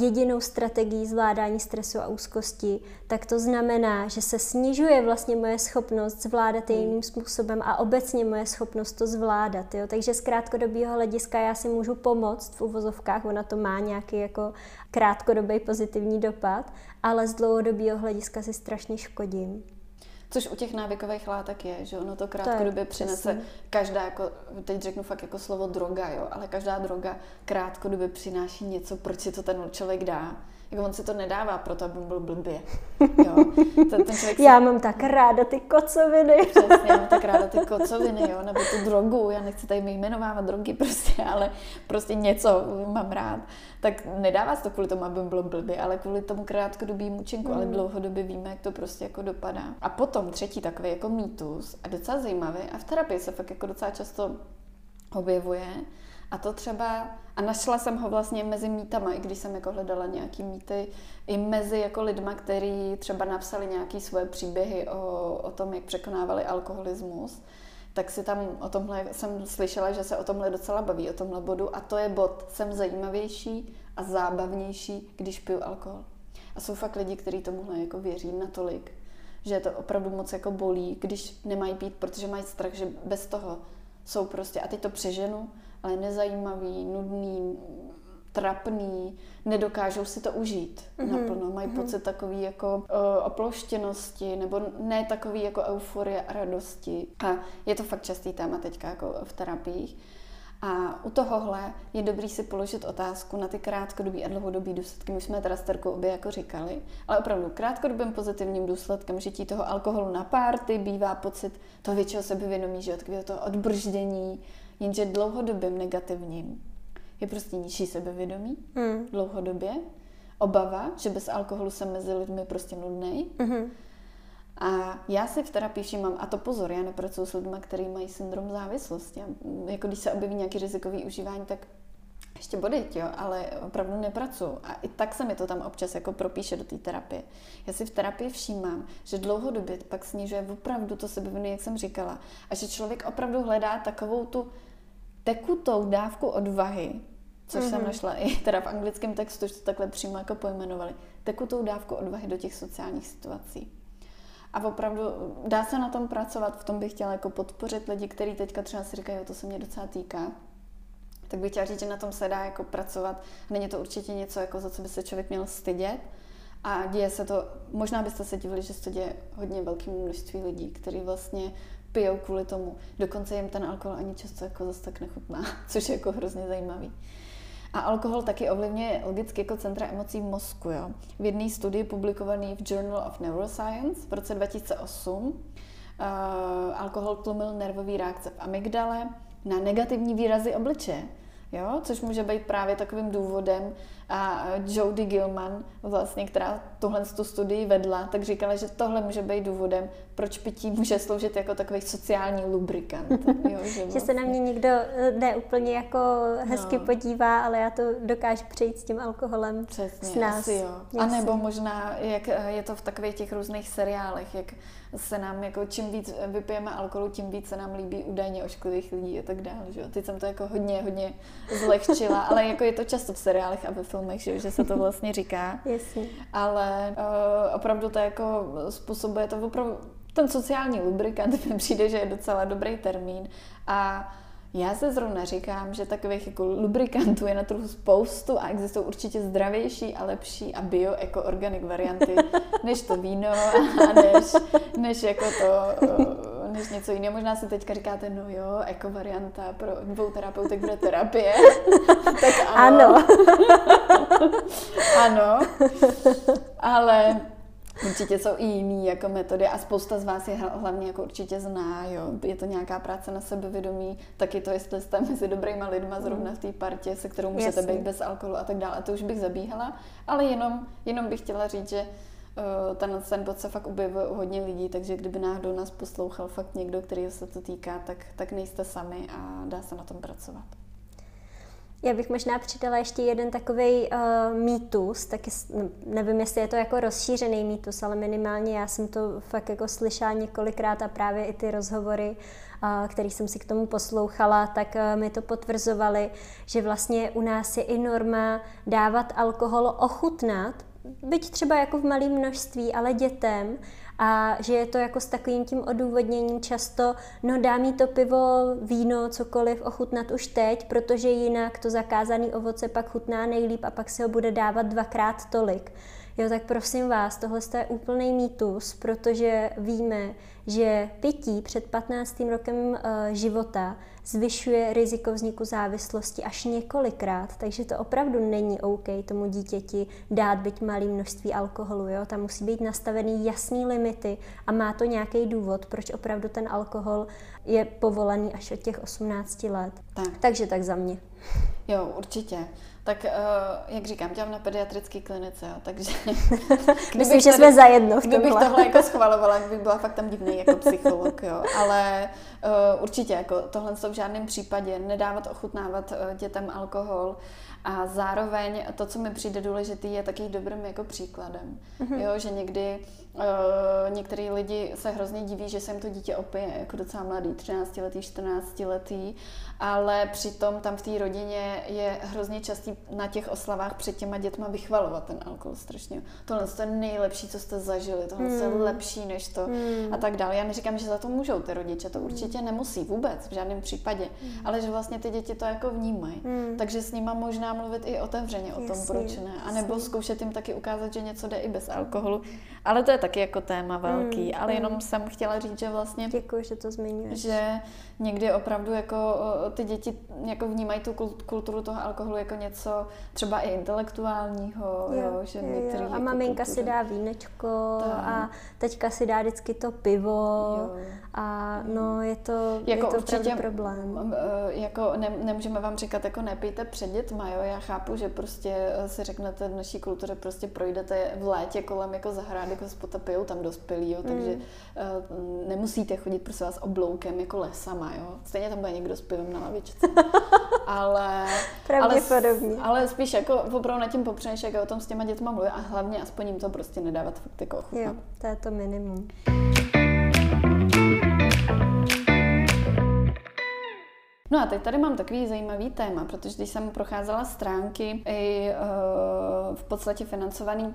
jedinou strategií zvládání stresu a úzkosti, tak to znamená, že se snižuje vlastně moje schopnost zvládat je hmm. jiným způsobem a obecně moje schopnost to zvládat. Jo? Takže z krátkodobého hlediska já si můžu pomoct v uvozovkách, ona to má nějaký jako krátkodobý pozitivní dopad, ale z dlouhodobého hlediska si strašně škodím. Což u těch návykových látek je, že ono to krátkodobě přinese přesně. každá, jako, teď řeknu fakt jako slovo droga, jo, ale každá droga krátkodobě přináší něco, proč si to ten člověk dá. Jako on si to nedává proto, aby byl blbě. Jo. Ten, ten člověk si... Já mám tak ráda ty kocoviny. Přesně, já mám tak ráda ty kocoviny, jo, nebo tu drogu. Já nechci tady jmenovávat drogy prostě, ale prostě něco mám rád. Tak nedává se to kvůli tomu, aby byl blbě, ale kvůli tomu krátkodobému účinku, mm. ale dlouhodobě víme, jak to prostě jako dopadá. A potom třetí takový jako mýtus a docela zajímavý a v terapii se fakt jako docela často objevuje, a to třeba, a našla jsem ho vlastně mezi mýtama, i když jsem jako hledala nějaký mýty, i mezi jako lidma, kteří třeba napsali nějaké svoje příběhy o, o tom, jak překonávali alkoholismus, tak si tam o tomhle, jsem slyšela, že se o tomhle docela baví, o tomhle bodu a to je bod, jsem zajímavější a zábavnější, když piju alkohol. A jsou fakt lidi, kteří tomuhle jako věří natolik, že to opravdu moc jako bolí, když nemají pít, protože mají strach, že bez toho jsou prostě, a teď to přeženu, ale nezajímavý, nudný, trapný, nedokážou si to užít mm-hmm. naplno. Mají mm-hmm. pocit takový jako uh, oploštěnosti nebo ne takový jako euforie a radosti. A je to fakt častý téma teďka jako v terapiích. A u tohohle je dobrý si položit otázku na ty krátkodobý a dlouhodobý důsledky. My jsme teda s Terkou obě jako říkali, ale opravdu krátkodobým pozitivním důsledkem žití toho alkoholu na párty bývá pocit toho většího sebevědomí, že takového toho odbrždění, jenže dlouhodobým negativním je prostě nižší sebevědomí, hmm. dlouhodobě, obava, že bez alkoholu jsem mezi lidmi prostě nudný. Hmm. A já si v terapii všímám, a to pozor, já nepracuji s lidmi, kteří mají syndrom závislosti. Jako když se objeví nějaký rizikový užívání, tak ještě body, jo, ale opravdu nepracuji. A i tak se mi to tam občas jako propíše do té terapie. Já si v terapii všímám, že dlouhodobě pak snižuje opravdu to sebevědomí, jak jsem říkala. A že člověk opravdu hledá takovou tu tekutou dávku odvahy, což mm-hmm. jsem mhm. našla i teda v anglickém textu, že to takhle přímo jako pojmenovali, tekutou dávku odvahy do těch sociálních situací. A opravdu dá se na tom pracovat, v tom bych chtěla jako podpořit lidi, kteří teďka třeba si říkají, jo, to se mě docela týká, tak bych chtěla říct, že na tom se dá jako pracovat. Není to určitě něco, jako za co by se člověk měl stydět. A děje se to, možná byste se divili, že se to děje hodně velkému množství lidí, kteří vlastně pijou kvůli tomu. Dokonce jim ten alkohol ani často jako zase tak nechutná, což je jako hrozně zajímavý. A alkohol taky ovlivňuje logicky jako centra emocí v mozku. Jo. V jedné studii publikované v Journal of Neuroscience v roce 2008 uh, alkohol tlumil nervové reakce v amygdale na negativní výrazy obličeje. Jo? Což může být právě takovým důvodem. A Jodie Gilman, vlastně, která tuhle tu studii vedla, tak říkala, že tohle může být důvodem, proč pití může sloužit jako takový sociální lubrikant. Jo, že, vlastně... že se na mě nikdo eh, ne úplně jako hezky no. podívá, ale já to dokážu přejít s tím alkoholem Přesně, s nás. Asi jo. A nebo možná, jak eh, je to v takových těch různých seriálech, jak se nám jako čím víc vypijeme alkoholu, tím víc se nám líbí údajně ošklivých lidí a tak dále. Že Teď jsem to jako hodně, hodně zlehčila, ale jako je to často v seriálech a ve filmech, že, že se to vlastně říká. Jasně. Ale uh, opravdu to jako způsobuje to opravdu ten sociální lubrikant mi přijde, že je docela dobrý termín a já se zrovna říkám, že takových jako lubrikantů je na trhu spoustu a existují určitě zdravější a lepší a bio jako organic varianty než to víno a než, než jako to, eh, než něco jiného. Možná si teďka říkáte, no jo, jako varianta pro dvou terapeutek bude terapie. tak ano. Ano. ano. Ale Určitě jsou i jiný jako metody a spousta z vás je hlavně jako určitě zná, jo. Je to nějaká práce na sebevědomí, taky to, jestli jste mezi dobrýma lidma zrovna v té partě, se kterou můžete Jasně. být bez alkoholu a tak dále. A to už bych zabíhala, ale jenom, jenom bych chtěla říct, že uh, ten, ten bod se fakt objevuje u hodně lidí, takže kdyby náhodou nás poslouchal fakt někdo, který se to týká, tak, tak nejste sami a dá se na tom pracovat. Já bych možná přidala ještě jeden takový uh, mýtus, taky nevím, jestli je to jako rozšířený mýtus, ale minimálně já jsem to fakt jako slyšela několikrát a právě i ty rozhovory, uh, který jsem si k tomu poslouchala, tak uh, mi to potvrzovali, že vlastně u nás je i norma dávat alkohol ochutnat, byť třeba jako v malém množství, ale dětem, a že je to jako s takovým tím odůvodněním často, no dá mi to pivo, víno, cokoliv ochutnat už teď, protože jinak to zakázané ovoce pak chutná nejlíp a pak se ho bude dávat dvakrát tolik. Jo, tak prosím vás, tohle je úplný mýtus, protože víme, že pití před 15. rokem uh, života zvyšuje riziko vzniku závislosti až několikrát, takže to opravdu není OK tomu dítěti dát byť malý množství alkoholu. Jo? Tam musí být nastavený jasný limity a má to nějaký důvod, proč opravdu ten alkohol je povolený až od těch 18 let. Tak. Takže tak za mě. Jo, určitě. Tak, uh, jak říkám, dělám na pediatrické klinice, jo, takže... Myslím, že jsme zajedno v tomhle. Kdybych tohle jako schvalovala, bych byla fakt tam divný jako psycholog, jo. Ale uh, určitě, jako tohle v žádném případě nedávat ochutnávat uh, dětem alkohol a zároveň to, co mi přijde důležitý, je taky dobrým jako příkladem. Mm-hmm. Jo, že někdy uh, některý lidi se hrozně diví, že se jim to dítě opije, jako docela mladý, 13 letý, 14 letý ale přitom tam v té rodině je hrozně častý na těch oslavách před těma dětma vychvalovat ten alkohol strašně. Tohle je nejlepší, co jste zažili, tohle mm. je hmm. lepší než to mm. a tak dále. Já neříkám, že za to můžou ty rodiče, to hmm. určitě nemusí vůbec, v žádném případě, mm. ale že vlastně ty děti to jako vnímají. Mm. Takže s nima možná mluvit i otevřeně o tom, jasný, proč ne. A nebo zkoušet jim taky ukázat, že něco jde i bez alkoholu. Ale to je taky jako téma velký, mm. ale jenom jsem chtěla říct, že vlastně... Děkuji, že to zmiňuješ. Že někdy opravdu jako ty děti jako vnímají tu kulturu toho alkoholu jako něco třeba i intelektuálního, jo, jo, že jo, jo. A jako maminka kultury. si dá vínečko tak. a teďka si dá vždycky to pivo jo. A no je to, jako je to určitě problém. Jako ne, nemůžeme vám říkat, jako nepijte před dětma, jo, já chápu, že prostě eh, si řeknete v naší kultuře, prostě projdete v létě kolem jako zahrádek, hospoda pijou tam dospělí, jo, takže mm. uh, nemusíte chodit prostě vás obloukem jako lesama, jo. Stejně tam bude někdo s pivem na lavičce. ale, ale, ale spíš jako opravdu nad tím popřeneš, jak o tom s těma dětma mluvit a hlavně aspoň jim to prostě nedávat fakt jako ochutnat. Jo, to je to minimum. No a teď tady mám takový zajímavý téma, protože když jsem procházela stránky i uh, v podstatě financovaný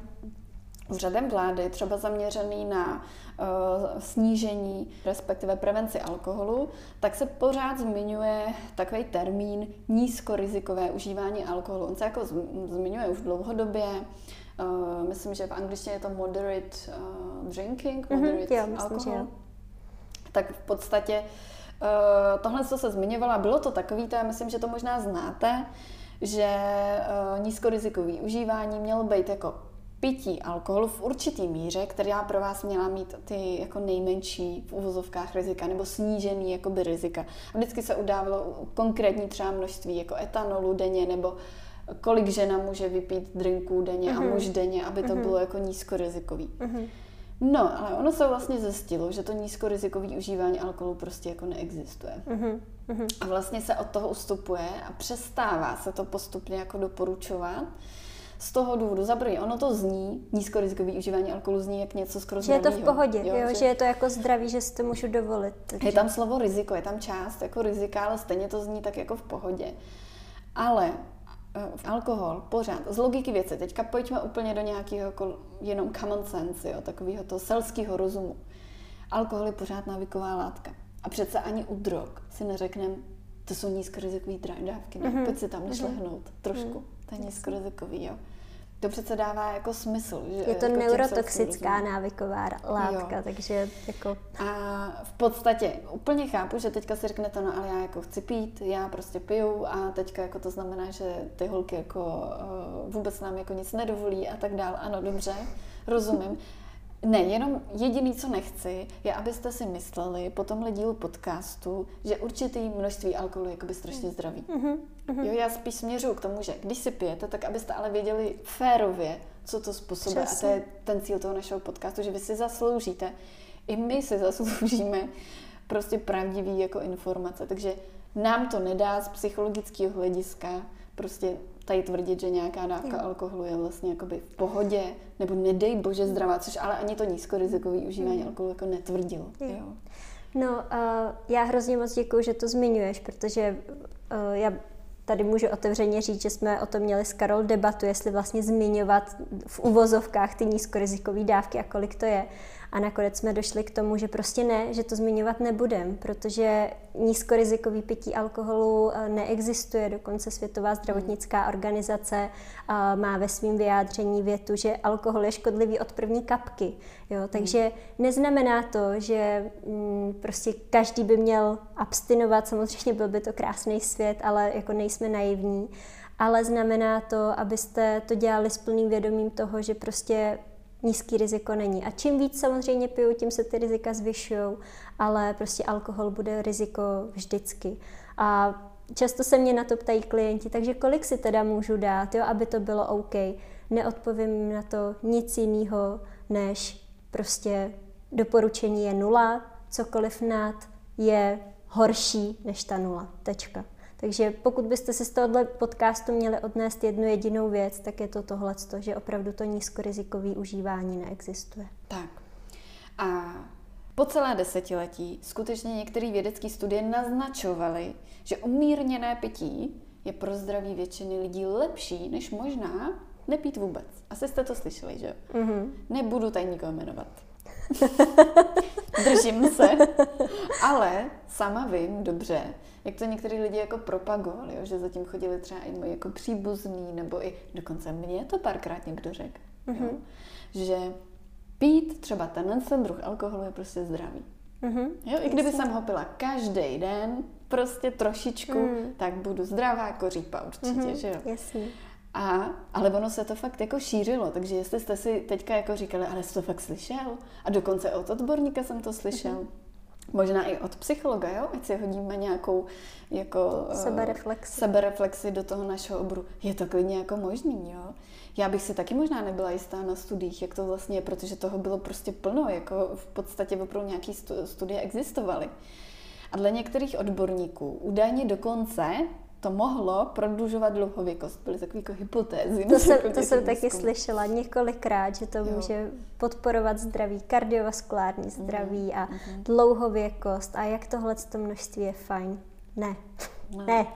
úřadem vlády, třeba zaměřený na uh, snížení, respektive prevenci alkoholu, tak se pořád zmiňuje takový termín nízkorizikové užívání alkoholu. On se jako zmiňuje už dlouhodobě, uh, myslím, že v angličtině je to moderate uh, drinking, mhm, moderate mm-hmm, jo. Myslím, že Tak v podstatě uh, tohle, co se zmiňovala, bylo to takový, to já myslím, že to možná znáte, že uh, nízkorizikový užívání mělo být jako pití alkoholu v určitý míře, která pro vás měla mít ty jako nejmenší v uvozovkách rizika nebo snížený jakoby rizika. A vždycky se udávalo konkrétní třeba množství jako etanolu denně nebo kolik žena může vypít drinků denně mm-hmm. a mhm. muž denně, aby to mm-hmm. bylo jako nízkorizikový. Mm-hmm. No, ale ono se vlastně zjistilo, že to nízkorizikový užívání alkoholu prostě jako neexistuje. Mm-hmm. A vlastně se od toho ustupuje a přestává se to postupně jako doporučovat. Z toho důvodu, za první, ono to zní, nízkorizikový užívání alkoholu zní jak něco skoro Že je to v pohodě, jo, jo že... že je to jako zdravý, že si to můžu dovolit. Takže... Je tam slovo riziko, je tam část jako rizika, ale stejně to zní tak jako v pohodě. Ale alkohol pořád, z logiky věci, teďka pojďme úplně do nějakého jako jenom common sense, jo, takového toho selského rozumu. Alkohol je pořád návyková látka. A přece ani u drog si neřekneme, to jsou nízkorizikové dávky, ne? Mm-hmm. pojď si tam nešlehnout mm-hmm. trošku, mm-hmm. to je nízkorizikový, jo. To přece dává jako smysl. Že, je to jako neurotoxická návyková látka, jo. takže jako... A v podstatě úplně chápu, že teďka si řeknete, no ale já jako chci pít, já prostě piju a teďka jako to znamená, že ty holky jako uh, vůbec nám jako nic nedovolí a tak dál. Ano, dobře, rozumím. Ne, jenom jediný, co nechci, je, abyste si mysleli po tomhle dílu podcastu, že určitý množství alkoholu je jakoby strašně zdravý. Mm-hmm. Jo, já spíš směřuju k tomu, že když si pijete, tak abyste ale věděli férově, co to způsobuje. A to je ten cíl toho našeho podcastu, že vy si zasloužíte, i my si zasloužíme prostě pravdivý jako informace. Takže nám to nedá z psychologického hlediska prostě tady tvrdit, že nějaká dávka jo. alkoholu je vlastně jakoby v pohodě, nebo nedej bože zdravá, což ale ani to nízkorizikový užívání mm. alkoholu jako netvrdilo. Jo. Jo. No, uh, já hrozně moc děkuji, že to zmiňuješ, protože uh, já tady můžu otevřeně říct, že jsme o tom měli s Karol debatu, jestli vlastně zmiňovat v uvozovkách ty nízkorizikové dávky a kolik to je. A nakonec jsme došli k tomu, že prostě ne, že to zmiňovat nebudem, protože nízkorizikový pití alkoholu eh, neexistuje. Dokonce Světová zdravotnická organizace eh, má ve svém vyjádření větu, že alkohol je škodlivý od první kapky. Jo? Takže neznamená to, že mm, prostě každý by měl abstinovat. Samozřejmě byl by to krásný svět, ale jako nejsme naivní ale znamená to, abyste to dělali s plným vědomím toho, že prostě nízký riziko není. A čím víc samozřejmě piju, tím se ty rizika zvyšují, ale prostě alkohol bude riziko vždycky. A často se mě na to ptají klienti, takže kolik si teda můžu dát, jo, aby to bylo OK. Neodpovím na to nic jiného, než prostě doporučení je nula, cokoliv nad je horší než ta nula. Tečka. Takže pokud byste si z tohohle podcastu měli odnést jednu jedinou věc, tak je to tohle, že opravdu to nízkorizikové užívání neexistuje. Tak. A po celé desetiletí skutečně některé vědecké studie naznačovaly, že umírněné pití je pro zdraví většiny lidí lepší, než možná nepít vůbec. Asi jste to slyšeli, že? Mm-hmm. Nebudu tady nikoho jmenovat. Držím se. Ale sama vím dobře, jak to některý lidi jako propagovali, jo? že zatím chodili třeba i moji jako příbuzný, nebo i dokonce mě to párkrát někdo řekl, mm-hmm. že pít třeba tenhle ten druh alkoholu je prostě zdravý. Mm-hmm. Jo, i kdyby jsem ho pila každý den, prostě trošičku, mm. tak budu zdravá jako řípa určitě, mm-hmm. že jo? Jasně. A, ale ono se to fakt jako šířilo, takže jestli jste si teďka jako říkali, ale jsi to fakt slyšel? A dokonce od odborníka jsem to slyšel. Mm-hmm. Možná i od psychologa, jo? ať si hodíme nějakou jako, eh, sebereflexi. sebereflexi do toho našeho oboru. Je to klidně jako možný, jo? Já bych si taky možná nebyla jistá na studiích, jak to vlastně je, protože toho bylo prostě plno, jako v podstatě opravdu nějaké studie existovaly. A dle některých odborníků údajně dokonce to mohlo prodlužovat dlouhověkost. Byly takové jako hypotézy. To jsem, to jsem taky slyšela několikrát, že to jo. může podporovat zdraví, kardiovaskulární zdraví mm. a mm. dlouhověkost. A jak tohle to množství je fajn. Ne. Ne. ne.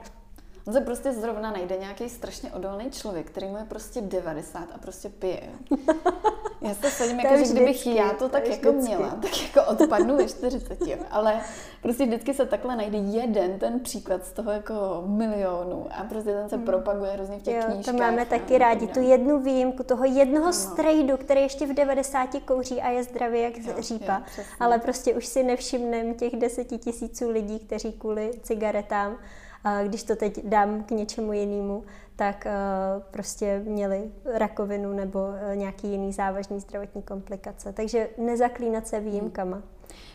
On se prostě zrovna najde nějaký strašně odolný člověk, který mu je prostě 90 a prostě pije. Já se sadím, jako, že kdybych já to tak to jako vždycky. měla, tak jako odpadnu ve 40, jo. ale prostě vždycky se takhle najde jeden ten příklad z toho jako milionu a prostě ten se hmm. propaguje hrozně v těch jo, knížkách. to máme taky rádi, tu jednu výjimku toho jednoho no. strejdu, který ještě v 90 kouří a je zdravý jak jo, řípa, jo, ale prostě už si nevšimneme těch deseti tisíců lidí, kteří kvůli cigaretám A když to teď dám k něčemu jinému, tak uh, prostě měli rakovinu nebo uh, nějaký jiný závažný zdravotní komplikace. Takže nezaklínat se výjimkama.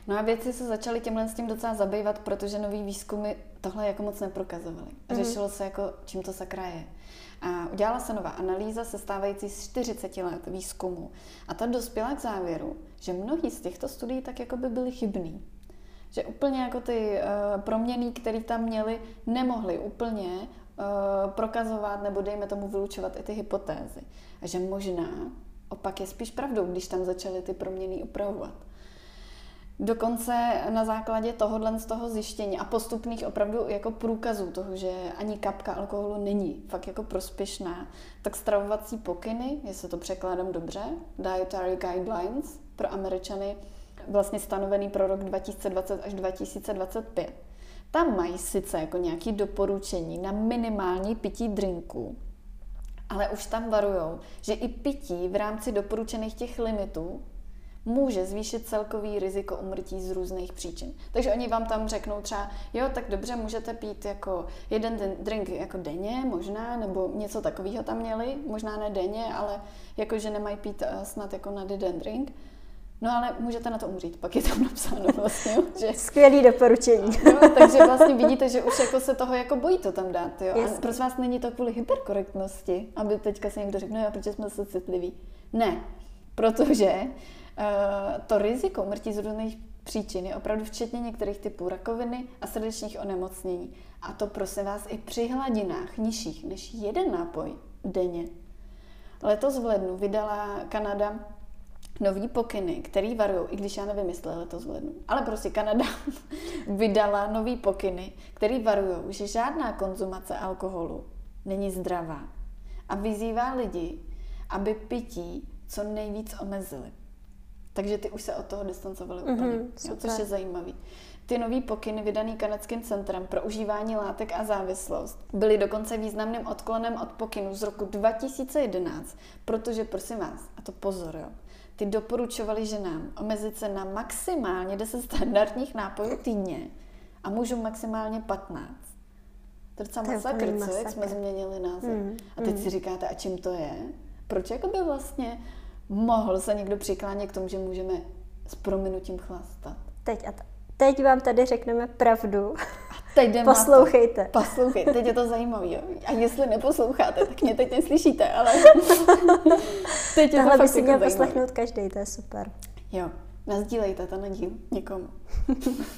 No a věci se začaly těmhle s tím docela zabývat, protože nový výzkumy tohle jako moc neprokazovaly. Mm-hmm. Řešilo se jako, čím to sakra je. A udělala se nová analýza sestávající z 40 let výzkumu. A ta dospěla k závěru, že mnohý z těchto studií tak jako by byly chybný. Že úplně jako ty uh, proměny, které tam měly, nemohly úplně uh, prokazovat nebo dejme tomu vylučovat i ty hypotézy. A že možná opak je spíš pravdou, když tam začaly ty proměny upravovat. Dokonce na základě tohohle z toho zjištění a postupných opravdu jako průkazů toho, že ani kapka alkoholu není fakt jako prospěšná, tak stravovací pokyny, jestli to překládám dobře, Dietary Guidelines pro Američany, vlastně stanovený pro rok 2020 až 2025. Tam mají sice jako nějaké doporučení na minimální pití drinků, ale už tam varujou, že i pití v rámci doporučených těch limitů může zvýšit celkový riziko umrtí z různých příčin. Takže oni vám tam řeknou třeba, jo, tak dobře, můžete pít jako jeden drink jako denně možná, nebo něco takového tam měli, možná ne denně, ale jako, že nemají pít uh, snad jako na jeden drink. No ale můžete na to umřít, pak je tam napsáno vlastně. Že... Skvělý doporučení. No, takže vlastně vidíte, že už jako se toho jako bojí to tam dát. Jo? A prosím vás, není to kvůli hyperkorektnosti, aby teďka se někdo řekl, no jo, protože jsme se citliví. Ne, protože Eh, to riziko mrtí z různých příčin je opravdu včetně některých typů rakoviny a srdečních onemocnění. A to prosím vás i při hladinách nižších než jeden nápoj denně. Letos v lednu vydala Kanada nový pokyny, který varují, i když já nevím, jestli letos v lednu, ale prostě Kanada vydala nový pokyny, který varují, že žádná konzumace alkoholu není zdravá a vyzývá lidi, aby pití co nejvíc omezili. Takže ty už se od toho distancovali úplně, mm-hmm, jo, což je zajímavý. Ty nový pokyny vydaný kanadským centrem pro užívání látek a závislost byly dokonce významným odklonem od pokynů z roku 2011, protože prosím vás, a to pozor, jo, ty doporučovali ženám omezit se na maximálně 10 standardních nápojů týdně a mužům maximálně 15. To je docela masakr, co, jak jsme změnili název. Mm, a teď mm. si říkáte, a čím to je? Proč jakoby vlastně mohl se někdo přiklánět k tomu, že můžeme s prominutím chlastat. Teď a t- teď vám tady řekneme pravdu. Teď jdem Poslouchejte. To. Poslouchejte, teď je to zajímavé. A jestli neposloucháte, tak mě teď neslyšíte, ale teď je Tohle to by si měl jako poslechnout každý, to je super. Jo, nazdílejte to na díl někomu.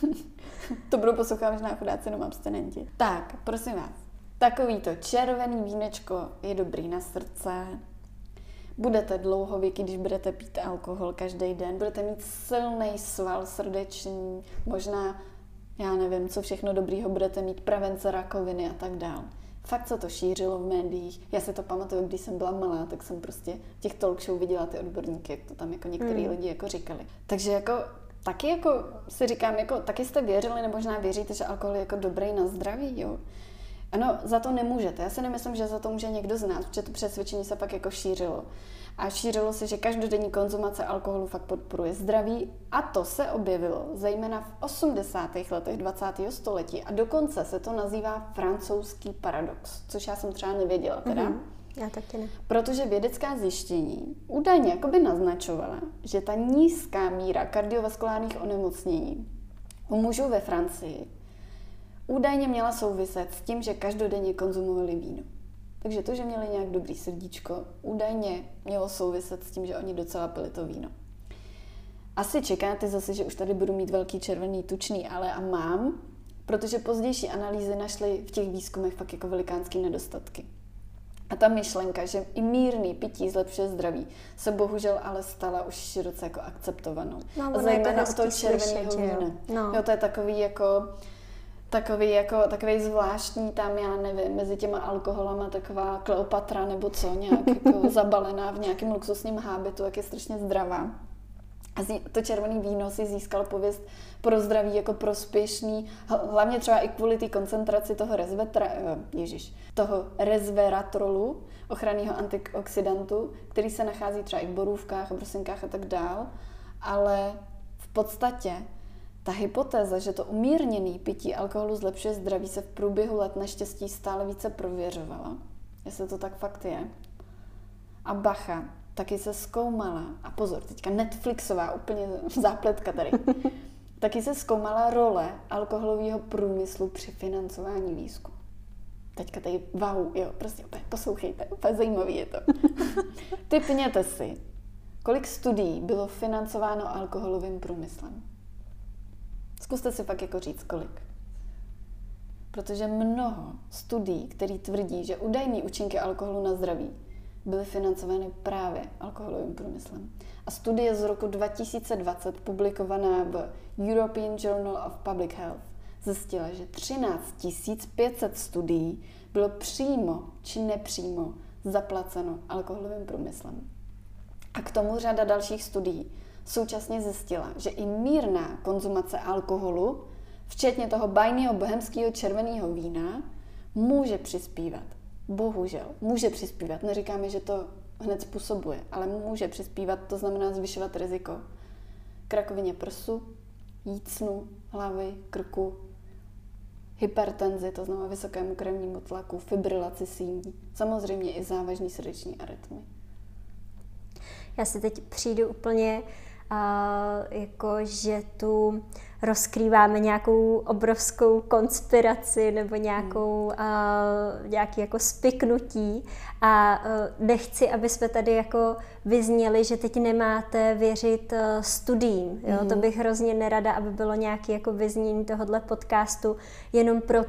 to budou poslouchat možná chudáci jenom abstinenti. Tak, prosím vás, takový to červený vínečko je dobrý na srdce, budete dlouhověky, když budete pít alkohol každý den, budete mít silný sval srdeční, možná, já nevím, co všechno dobrýho budete mít, prevence rakoviny a tak dále. Fakt se to šířilo v médiích. Já si to pamatuju, když jsem byla malá, tak jsem prostě těch talk show viděla ty odborníky, jak to tam jako některý hmm. lidi jako říkali. Takže jako taky jako si říkám, jako taky jste věřili, nebo možná věříte, že alkohol je jako dobrý na zdraví, jo. Ano, za to nemůžete. Já si nemyslím, že za to může někdo z nás, protože to přesvědčení se pak jako šířilo. A šířilo se, že každodenní konzumace alkoholu fakt podporuje zdraví a to se objevilo zejména v 80. letech 20. století a dokonce se to nazývá francouzský paradox, což já jsem třeba nevěděla teda. Mm-hmm. Já taky ne. Protože vědecká zjištění údajně jakoby naznačovala, že ta nízká míra kardiovaskulárních onemocnění u mužů ve Francii údajně měla souviset s tím, že každodenně konzumovali víno. Takže to, že měli nějak dobrý srdíčko, údajně mělo souviset s tím, že oni docela pili to víno. Asi čekáte zase, že už tady budu mít velký červený tučný, ale a mám, protože pozdější analýzy našly v těch výzkumech fakt jako velikánský nedostatky. A ta myšlenka, že i mírný pití zlepšuje zdraví, se bohužel ale stala už široce jako akceptovanou. No, Zajména u toho červeného vína. No. Jo, to je takový jako takový jako, takový zvláštní tam, já nevím, mezi těma alkoholama taková Kleopatra nebo co, nějak jako zabalená v nějakém luxusním hábitu, jak je strašně zdravá. A to červený víno si získal pověst pro zdraví jako prospěšný, hlavně třeba i kvůli té koncentraci toho resvetra, eh, ježiš, toho resveratrolu, ochranného antioxidantu, který se nachází třeba i v borůvkách, brosinkách a tak dál, ale v podstatě Ta hypotéza, že to umírněný pití alkoholu zlepšuje zdraví, se v průběhu let naštěstí stále více prověřovala. Jestli to tak fakt je. A bacha, taky se zkoumala, a pozor, teďka Netflixová, úplně zápletka tady, taky se zkoumala role alkoholového průmyslu při financování výzkumu. Teďka tady, wow, jo, prostě úplně poslouchejte, úplně zajímavý je to. Typněte si, kolik studií bylo financováno alkoholovým průmyslem. Zkuste si pak jako říct, kolik. Protože mnoho studií, které tvrdí, že údajné účinky alkoholu na zdraví byly financovány právě alkoholovým průmyslem. A studie z roku 2020, publikovaná v European Journal of Public Health, zjistila, že 13 500 studií bylo přímo či nepřímo zaplaceno alkoholovým průmyslem. A k tomu řada dalších studií současně zjistila, že i mírná konzumace alkoholu, včetně toho bajného bohemského červeného vína, může přispívat. Bohužel, může přispívat. Neříkáme, že to hned způsobuje, ale může přispívat, to znamená zvyšovat riziko k rakovině prsu, jícnu, hlavy, krku, hypertenzi, to znamená vysokému krevnímu tlaku, fibrilaci síní, samozřejmě i závažný srdeční arytmy. Já si teď přijdu úplně jako že tu rozkrýváme nějakou obrovskou konspiraci nebo nějakou, hmm. uh, nějaký jako spiknutí a uh, nechci, aby jsme tady jako vyzněli, že teď nemáte věřit uh, studiím. Jo? Hmm. To bych hrozně nerada, aby bylo nějaké jako vyznění tohohle podcastu jenom pro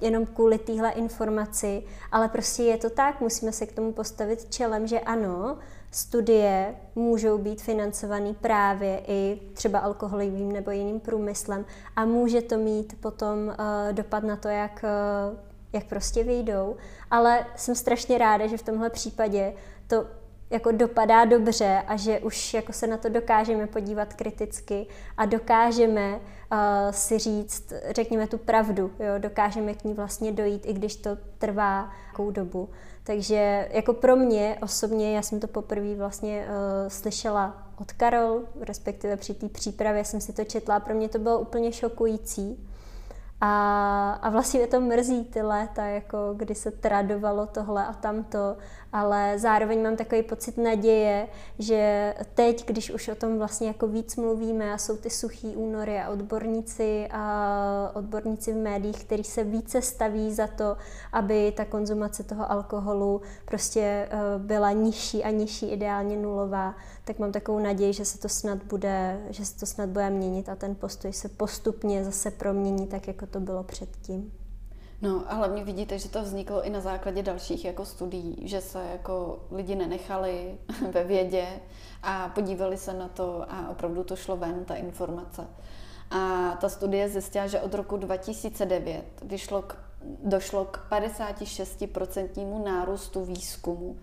jenom kvůli téhle informaci, ale prostě je to tak, musíme se k tomu postavit čelem, že ano, studie můžou být financované právě i třeba alkoholovým nebo jiným průmyslem a může to mít potom uh, dopad na to, jak, uh, jak prostě vyjdou. Ale jsem strašně ráda, že v tomhle případě to jako dopadá dobře a že už jako se na to dokážeme podívat kriticky a dokážeme uh, si říct, řekněme tu pravdu, jo? dokážeme k ní vlastně dojít, i když to trvá nějakou dobu. Takže jako pro mě osobně, já jsem to poprvé vlastně uh, slyšela od Karol, respektive při té přípravě jsem si to četla, pro mě to bylo úplně šokující. A, a vlastně mě to mrzí ty léta, jako kdy se tradovalo tohle a tamto ale zároveň mám takový pocit naděje, že teď, když už o tom vlastně jako víc mluvíme a jsou ty suchý únory a odborníci a odborníci v médiích, kteří se více staví za to, aby ta konzumace toho alkoholu prostě eh, byla nižší a nižší, ideálně nulová, tak mám takovou naději, že se to snad bude, že se to snad bude měnit a ten postoj se postupně zase promění, tak jako to bylo předtím. No a hlavně vidíte, že to vzniklo i na základě dalších jako studií, že se jako lidi nenechali ve vědě a podívali se na to a opravdu to šlo ven, ta informace. A ta studie zjistila, že od roku 2009 vyšlo k, došlo k 56% nárůstu výzkumu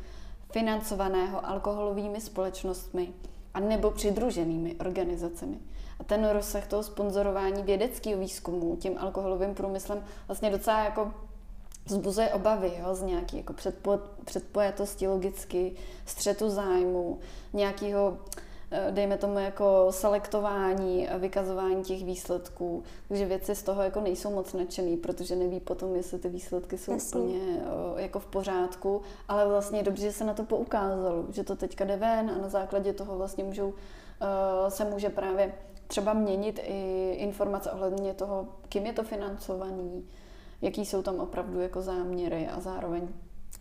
financovaného alkoholovými společnostmi a nebo přidruženými organizacemi. A ten rozsah toho sponzorování vědeckého výzkumu tím alkoholovým průmyslem vlastně docela jako vzbuzuje obavy jo, z nějaké jako předpo, předpojatosti logicky, střetu zájmu, nějakého dejme tomu jako selektování a vykazování těch výsledků. Takže věci z toho jako nejsou moc nadšený, protože neví potom, jestli ty výsledky jsou Jasně. úplně eh, jako v pořádku, ale vlastně je dobře, že se na to poukázalo, že to teďka jde ven a na základě toho vlastně můžou, eh, se může právě třeba měnit i informace ohledně toho, kým je to financovaný, jaký jsou tam opravdu jako záměry a zároveň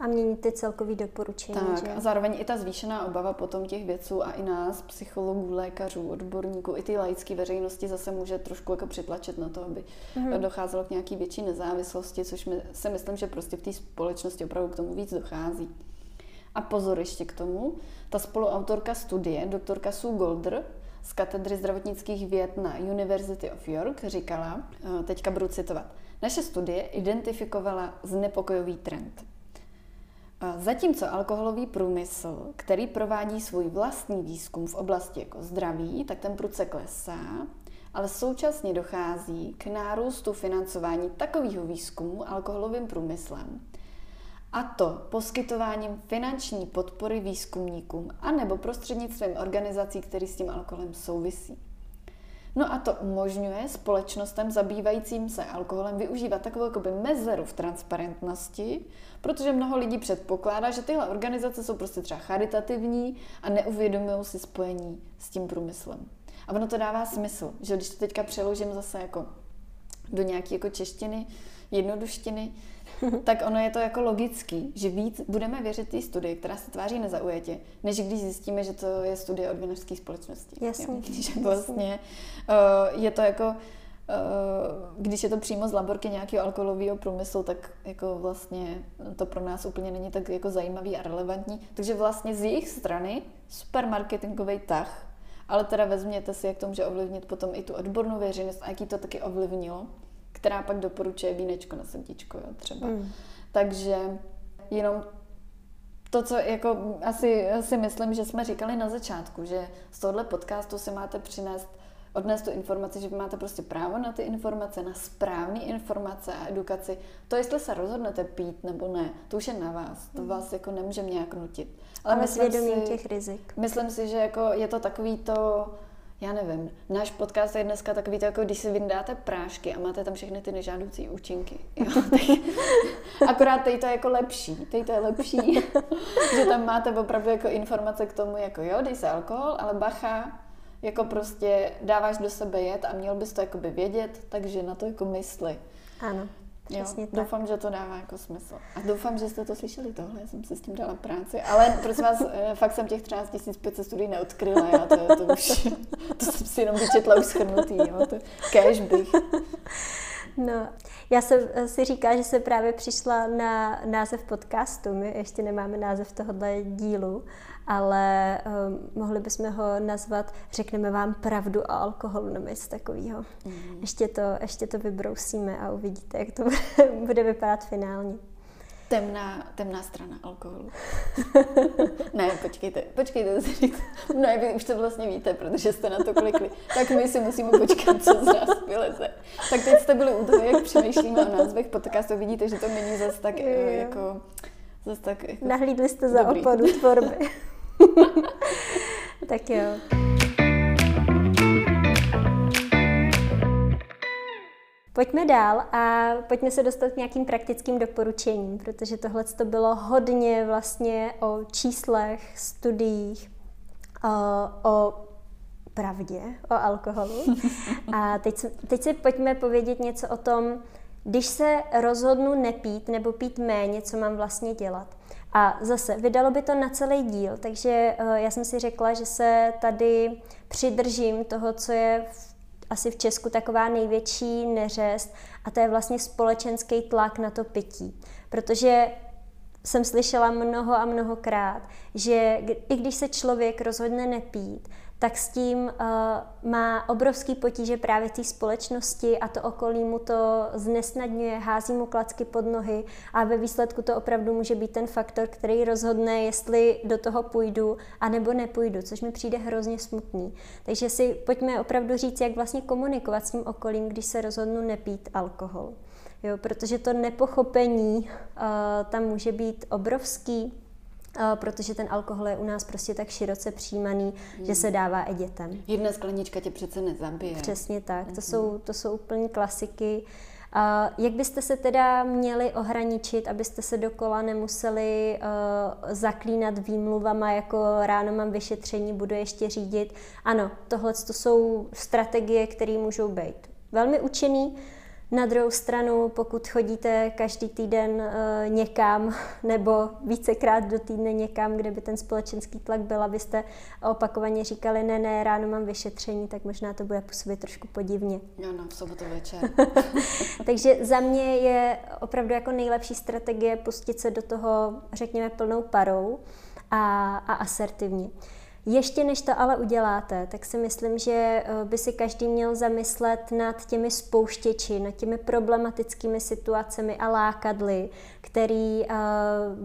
a měnit ty celkový doporučení. Tak že? a zároveň i ta zvýšená obava potom těch věců a i nás, psychologů, lékařů, odborníků, i ty laické veřejnosti zase může trošku jako přitlačit na to, aby mm-hmm. docházelo k nějaký větší nezávislosti, což my, si myslím, že prostě v té společnosti opravdu k tomu víc dochází. A pozor ještě k tomu, ta spoluautorka studie, doktorka Sue Golder, z katedry zdravotnických věd na University of York říkala, eh, teďka budu citovat, naše studie identifikovala znepokojový trend. Zatímco alkoholový průmysl, který provádí svůj vlastní výzkum v oblasti jako zdraví, tak ten prudce klesá, ale současně dochází k nárůstu financování takového výzkumu alkoholovým průmyslem, a to poskytováním finanční podpory výzkumníkům anebo prostřednictvím organizací, které s tím alkoholem souvisí. No a to umožňuje společnostem zabývajícím se alkoholem využívat takovou jakoby mezeru v transparentnosti, protože mnoho lidí předpokládá, že tyhle organizace jsou prostě třeba charitativní a neuvědomují si spojení s tím průmyslem. A ono to dává smysl, že když to teďka přeložím zase jako do nějaké jako češtiny, jednoduštiny, tak ono je to jako logický, že víc budeme věřit té studii, která se tváří nezaujetě, než když zjistíme, že to je studie od vinařské společnosti. Jasně. Že vlastně uh, je to jako uh, když je to přímo z laborky nějakého alkoholového průmyslu, tak jako vlastně to pro nás úplně není tak jako zajímavý a relevantní. Takže vlastně z jejich strany super marketingový tah, ale teda vezměte si, jak to může ovlivnit potom i tu odbornou veřejnost a jaký to taky ovlivnilo která pak doporučuje vínečko na srdíčko, jo, třeba. Mm. Takže jenom to, co jako asi, asi myslím, že jsme říkali na začátku, že z tohohle podcastu si máte přinést odnést tu informaci, že vy máte prostě právo na ty informace, na správné informace a edukaci. To, jestli se rozhodnete pít nebo ne, to už je na vás. To mm. vás jako nemůžeme nějak nutit. Ale, Ale myslím si, těch rizik. Myslím si, že jako je to takový to, já nevím, náš podcast je dneska takový, to, jako když si vyndáte prášky a máte tam všechny ty nežádoucí účinky. Jo? Akorát teď to je jako lepší, teď to je lepší, že tam máte opravdu jako informace k tomu, jako jo, dej se alkohol, ale bacha, jako prostě dáváš do sebe jet a měl bys to jakoby vědět, takže na to jako mysli. Ano. Přesně jo, tak. Doufám, že to dává jako smysl. A doufám, že jste to slyšeli tohle, já jsem si s tím dala práci. Ale prosím vás, eh, fakt jsem těch 13 500 studií neodkryla, já to, to už, to jsem si jenom vyčetla už schrnutý, jo, to cash bych. No, já jsem eh, si říká, že se právě přišla na název podcastu, my ještě nemáme název tohohle dílu, ale um, mohli bychom ho nazvat Řekneme vám pravdu o alkoholu nebo něco takového. Mm. Ještě, to, ještě to vybrousíme a uvidíte, jak to bude vypadat finálně. Temná, temná strana alkoholu. ne, počkejte, počkejte, to říct. No, vy už to vlastně víte, protože jste na to klikli. Tak my si musíme počkat, co z nás vyleze. Tak teď jste byli u toho, jak přemýšlíme o názvech podcastu. Vidíte, že to není zase tak jo, jo. jako... Zase tak jako Nahlídli jste za opadu tvorby. tak jo. Pojďme dál a pojďme se dostat k nějakým praktickým doporučením, protože tohle to bylo hodně vlastně o číslech, studiích, o, o pravdě, o alkoholu. A teď, teď si pojďme povědět něco o tom, když se rozhodnu nepít nebo pít méně, co mám vlastně dělat. A zase, vydalo by to na celý díl, takže uh, já jsem si řekla, že se tady přidržím toho, co je v, asi v Česku taková největší neřest a to je vlastně společenský tlak na to pití. Protože jsem slyšela mnoho a mnohokrát, že i když se člověk rozhodne nepít, tak s tím uh, má obrovský potíže právě té společnosti a to okolí mu to znesnadňuje, hází mu klacky pod nohy a ve výsledku to opravdu může být ten faktor, který rozhodne, jestli do toho půjdu a nebo nepůjdu, což mi přijde hrozně smutný. Takže si pojďme opravdu říct, jak vlastně komunikovat s tím okolím, když se rozhodnu nepít alkohol. Jo, protože to nepochopení uh, tam může být obrovský, protože ten alkohol je u nás prostě tak široce přijímaný, hmm. že se dává i dětem. Jedna sklenička tě přece nezabije. Přesně tak, to, hmm. jsou, to jsou úplně klasiky. A jak byste se teda měli ohraničit, abyste se dokola nemuseli uh, zaklínat výmluvama, jako ráno mám vyšetření, budu ještě řídit? Ano, tohle to jsou strategie, které můžou být velmi účinný, na druhou stranu, pokud chodíte každý týden uh, někam nebo vícekrát do týdne někam, kde by ten společenský tlak byl, abyste opakovaně říkali, ne, ne, ráno mám vyšetření, tak možná to bude působit trošku podivně. Jo, no, v sobotu večer. Takže za mě je opravdu jako nejlepší strategie pustit se do toho, řekněme, plnou parou a, a asertivně. Ještě než to ale uděláte, tak si myslím, že eh, by si každý měl zamyslet nad těmi spouštěči, nad těmi problematickými situacemi a lákadly, který uh,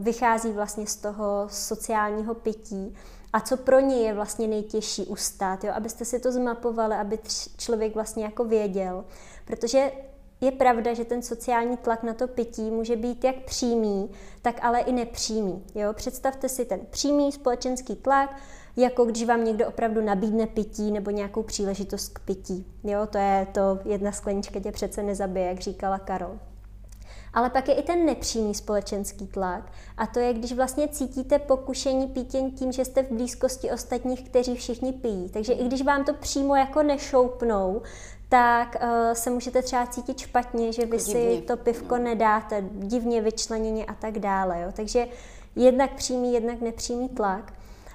vychází vlastně z toho sociálního pití a co pro ně je vlastně nejtěžší ustát, jo? abyste si to zmapovali, aby člověk vlastně jako věděl. Protože je pravda, že ten sociální tlak na to pití může být jak přímý, tak ale i nepřímý. Jo? Představte si ten přímý společenský tlak, jako když vám někdo opravdu nabídne pití nebo nějakou příležitost k pití. Jo, to je to jedna sklenička tě přece nezabije, jak říkala Karol. Ale pak je i ten nepřímý společenský tlak a to je, když vlastně cítíte pokušení pítěn tím, že jste v blízkosti ostatních, kteří všichni pijí. Takže i když vám to přímo jako nešoupnou, tak uh, se můžete třeba cítit špatně, že vy jako si to pivko no. nedáte, divně vyčleněně a tak dále. Jo. Takže jednak přímý, jednak nepřímý tlak.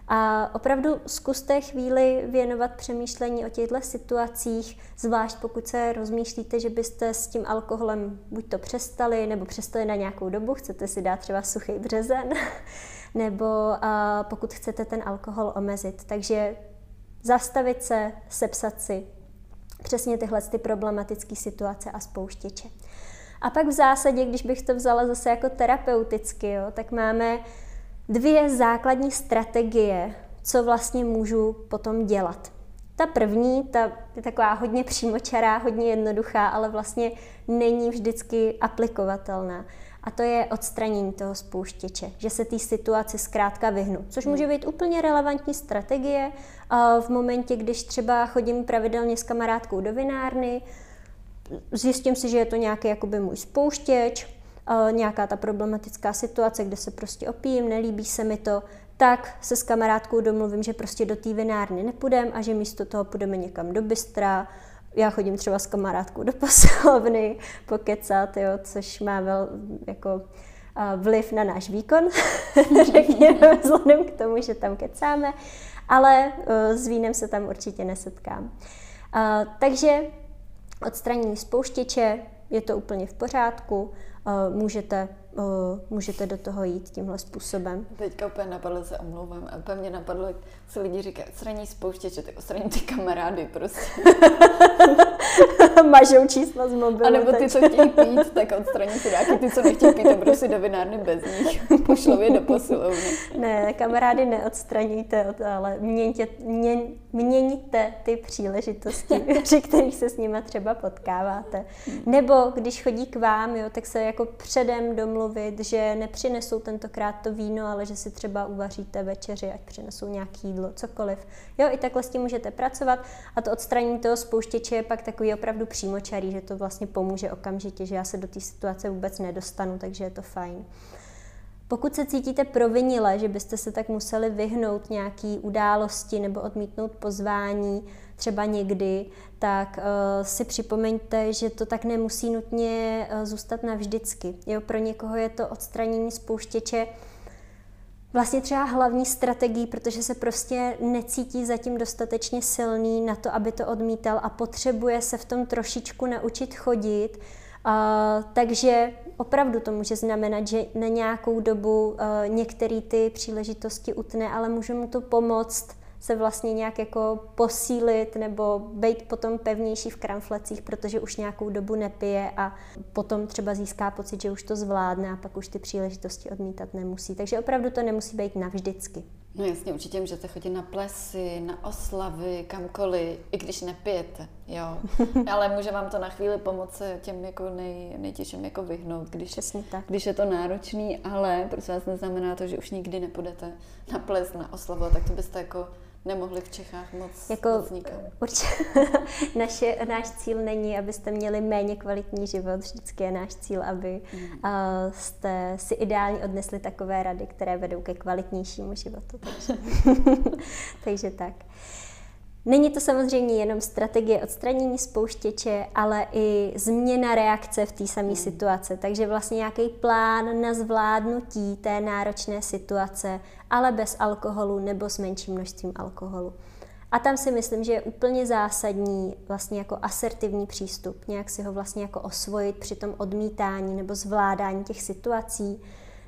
A opravdu zkuste chvíli věnovat přemýšlení o těchto situacích, zvlášť pokud se rozmýšlíte, že byste s tím alkoholem buď to přestali, nebo přestali na nějakou dobu, chcete si dát třeba suchý březen, nebo a pokud chcete ten alkohol omezit. Takže zastavit se, sepsat si přesně tyhle ty problematické situace a spouštěče. A pak v zásadě, když bych to vzala zase jako terapeuticky, jo, tak máme dvě základní strategie, co vlastně můžu potom dělat. Ta první, ta je taková hodně přímočará, hodně jednoduchá, ale vlastně není vždycky aplikovatelná. A to je odstranění toho spouštěče, že se té situaci zkrátka vyhnu. Což může být úplně relevantní strategie v momentě, když třeba chodím pravidelně s kamarádkou do vinárny, zjistím si, že je to nějaký jakoby můj spouštěč, nějaká ta problematická situace, kde se prostě opijím, nelíbí se mi to, tak se s kamarádkou domluvím, že prostě do té vinárny nepůjdem a že místo toho půjdeme někam do bystra. Já chodím třeba s kamarádkou do posilovny pokecat, jo, což má vel, jako vliv na náš výkon, řekněme, vzhledem k tomu, že tam kecáme, ale s vínem se tam určitě nesetkám. Takže odstranění spouštěče je to úplně v pořádku můžete, můžete do toho jít tímhle způsobem. Teďka úplně napadlo, se omlouvám, a úplně mě napadlo, jak se lidi říkají, odstraní spouštěče, tak odstraní ty kamarády prostě. Mažou čísla z mobilu. A nebo ty, co chtějí pít, tak odstraní si dáky, ty, co nechtějí pít, tak budou si do vinárny bez nich. Pošlou je do posilovny. Ne, kamarády neodstraníte, ale měňte, měň, měňte ty příležitosti, při kterých se s nimi třeba potkáváte. Nebo když chodí k vám, jo, tak se jako předem domluvit, že nepřinesou tentokrát to víno, ale že si třeba uvaříte večeři, ať přinesou nějaký jídlo, cokoliv. Jo, i takhle s tím můžete pracovat a to odstranění toho spouštěče je pak takový opravdu přímočarý, že to vlastně pomůže okamžitě, že já se do té situace vůbec nedostanu, takže je to fajn. Pokud se cítíte provinile, že byste se tak museli vyhnout nějaký události nebo odmítnout pozvání, třeba někdy, tak uh, si připomeňte, že to tak nemusí nutně uh, zůstat navždycky. Jo, pro někoho je to odstranění spouštěče vlastně třeba hlavní strategií, protože se prostě necítí zatím dostatečně silný na to, aby to odmítal a potřebuje se v tom trošičku naučit chodit. Uh, takže opravdu to může znamenat, že na nějakou dobu uh, některé ty příležitosti utne, ale může mu to pomoct se vlastně nějak jako posílit nebo být potom pevnější v kramflecích, protože už nějakou dobu nepije a potom třeba získá pocit, že už to zvládne a pak už ty příležitosti odmítat nemusí. Takže opravdu to nemusí být navždycky. No jasně, určitě můžete chodit na plesy, na oslavy, kamkoliv, i když nepijete, jo. Ale může vám to na chvíli pomoci těm jako nej, nejtěžším jako vyhnout, když, Přesně tak. když je to náročný, ale prostě vás neznamená to, že už nikdy nepůjdete na ples, na oslavu, tak to byste jako nemohli v Čechách moc, jako, moc nikam. Určitě, naše, náš cíl není, abyste měli méně kvalitní život, vždycky je náš cíl, aby mm. uh, jste si ideálně odnesli takové rady, které vedou ke kvalitnějšímu životu. Takže, takže tak. Není to samozřejmě jenom strategie odstranění spouštěče, ale i změna reakce v té samé hmm. situace. Takže vlastně nějaký plán na zvládnutí té náročné situace, ale bez alkoholu nebo s menším množstvím alkoholu. A tam si myslím, že je úplně zásadní vlastně jako asertivní přístup, nějak si ho vlastně jako osvojit při tom odmítání nebo zvládání těch situací,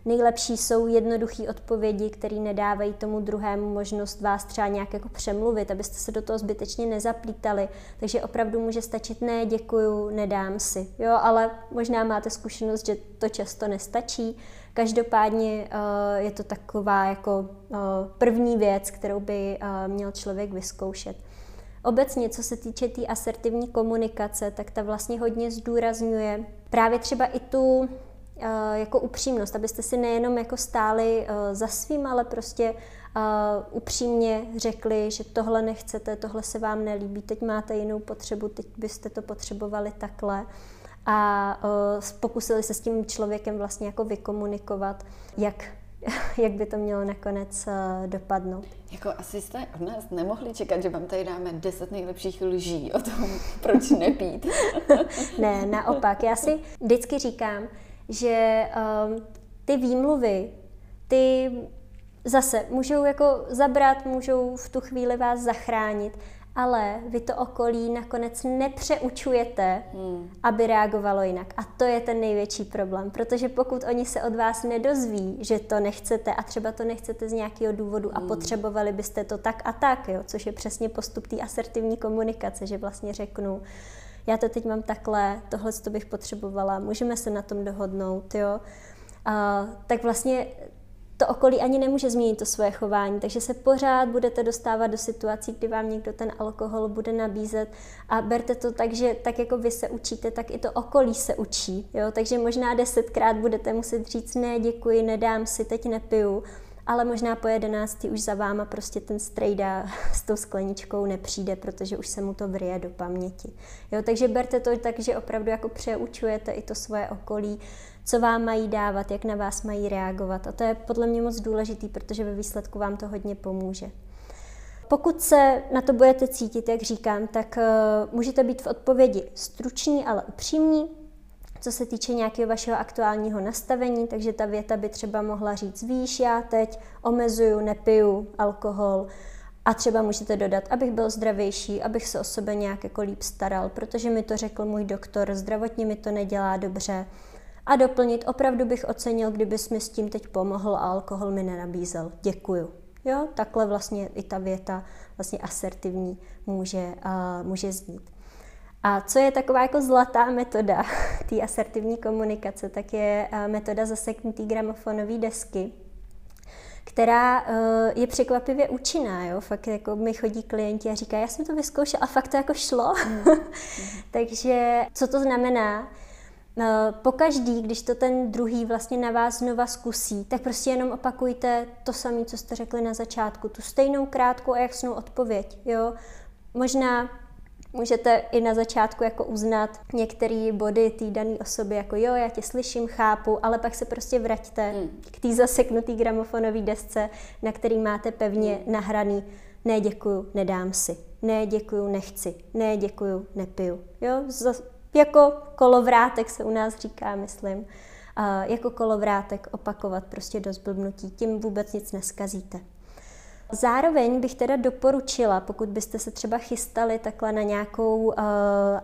Nejlepší jsou jednoduché odpovědi, které nedávají tomu druhému možnost vás třeba nějak jako přemluvit, abyste se do toho zbytečně nezaplítali. Takže opravdu může stačit ne, děkuju, nedám si. Jo, ale možná máte zkušenost, že to často nestačí. Každopádně uh, je to taková jako uh, první věc, kterou by uh, měl člověk vyzkoušet. Obecně, co se týče té tý asertivní komunikace, tak ta vlastně hodně zdůrazňuje právě třeba i tu Eh, jako upřímnost, abyste si nejenom jako stáli eh, za svým, ale prostě upřímně řekli, že tohle nechcete, tohle se vám nelíbí, teď máte jinou potřebu, teď byste to potřebovali takhle a pokusili se s tím člověkem vlastně jako vykomunikovat, jak, jak by to mělo nakonec dopadnout. Jako asi jste od nás nemohli čekat, že vám tady dáme 10 nejlepších lží o tom, proč nepít. ne, naopak. Já si vždycky říkám, že um, ty výmluvy, ty zase můžou jako zabrat, můžou v tu chvíli vás zachránit, ale vy to okolí nakonec nepřeučujete, hmm. aby reagovalo jinak. A to je ten největší problém, protože pokud oni se od vás nedozví, že to nechcete a třeba to nechcete z nějakého důvodu a hmm. potřebovali byste to tak a tak, jo, což je přesně postup té asertivní komunikace, že vlastně řeknu, já to teď mám takhle, tohle to bych potřebovala, můžeme se na tom dohodnout, jo. A, tak vlastně to okolí ani nemůže změnit to svoje chování, takže se pořád budete dostávat do situací, kdy vám někdo ten alkohol bude nabízet a berte to tak, že tak jako vy se učíte, tak i to okolí se učí, jo? takže možná desetkrát budete muset říct ne, děkuji, nedám si, teď nepiju, ale možná po jedenácti už za váma prostě ten strejda s tou skleničkou nepřijde, protože už se mu to vryje do paměti. Jo, takže berte to tak, že opravdu jako přeučujete i to svoje okolí, co vám mají dávat, jak na vás mají reagovat. A to je podle mě moc důležitý, protože ve výsledku vám to hodně pomůže. Pokud se na to budete cítit, jak říkám, tak uh, můžete být v odpovědi struční, ale upřímní, co se týče nějakého vašeho aktuálního nastavení, takže ta věta by třeba mohla říct, víš, já teď omezuju, nepiju alkohol, a třeba můžete dodat, abych byl zdravější, abych se o sebe nějak jako líp staral, protože mi to řekl můj doktor, zdravotně mi to nedělá dobře, a doplnit, opravdu bych ocenil, kdybys mi s tím teď pomohl a alkohol mi nenabízel. Děkuju. Jo, takhle vlastně i ta věta vlastně asertivní může, uh, může znít. A co je taková jako zlatá metoda té asertivní komunikace, tak je uh, metoda zaseknutý gramofonové desky, která uh, je překvapivě účinná. Jo? Fakt jako mi chodí klienti a říkají, já jsem to vyzkoušela a fakt to jako šlo. Mm. Takže co to znamená? Eh, pokaždý, když to ten druhý vlastně na vás znova zkusí, tak prostě jenom opakujte to samé, co jste řekli na začátku, tu stejnou krátkou a jasnou odpověď. Jo? Možná můžete i na začátku jako uznat některé body té dané osoby, jako jo, já tě slyším, chápu, ale pak se prostě vraťte mm. k té zaseknutý gramofonové desce, na který máte pevně mm. nahraný ne děkuju, nedám si, ne děkuju, nechci, ne děkuju, nepiju. Jo, jako kolovrátek se u nás říká, myslím. A jako kolovrátek opakovat prostě do zblbnutí, tím vůbec nic neskazíte. Zároveň bych teda doporučila, pokud byste se třeba chystali takhle na nějakou uh,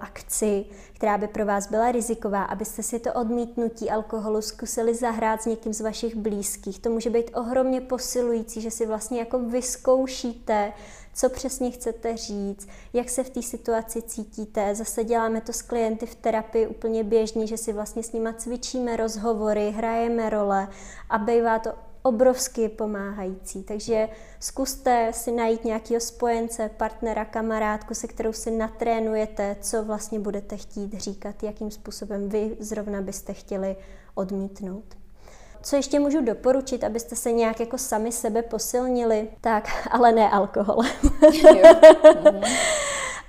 akci, která by pro vás byla riziková, abyste si to odmítnutí alkoholu zkusili zahrát s někým z vašich blízkých. To může být ohromně posilující, že si vlastně jako vyzkoušíte, co přesně chcete říct, jak se v té situaci cítíte. Zase děláme to s klienty v terapii úplně běžně, že si vlastně s nima cvičíme rozhovory, hrajeme role a bývá to obrovsky pomáhající. Takže zkuste si najít nějakého spojence, partnera, kamarádku, se kterou si natrénujete, co vlastně budete chtít říkat, jakým způsobem vy zrovna byste chtěli odmítnout. Co ještě můžu doporučit, abyste se nějak jako sami sebe posilnili, tak ale ne alkoholem.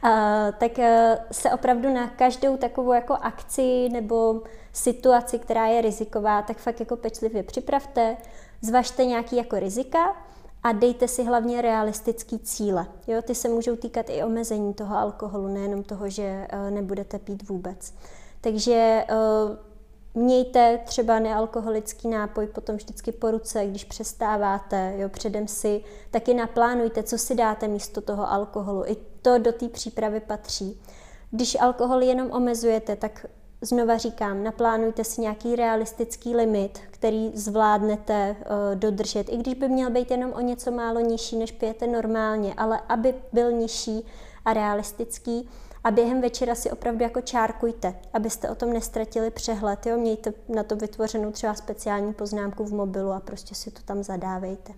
A, tak e, se opravdu na každou takovou jako akci nebo situaci, která je riziková, tak fakt jako pečlivě připravte, zvažte nějaký jako rizika a dejte si hlavně realistický cíle. Jo, ty se můžou týkat i omezení toho alkoholu, nejenom toho, že e, nebudete pít vůbec. Takže e, Mějte třeba nealkoholický nápoj potom vždycky po ruce, když přestáváte, jo, předem si taky naplánujte, co si dáte místo toho alkoholu. I to do té přípravy patří. Když alkohol jenom omezujete, tak znova říkám, naplánujte si nějaký realistický limit, který zvládnete uh, dodržet, i když by měl být jenom o něco málo nižší, než pijete normálně, ale aby byl nižší a realistický, a během večera si opravdu jako čárkujte, abyste o tom nestratili přehled. Jo? Mějte na to vytvořenou třeba speciální poznámku v mobilu a prostě si to tam zadávejte.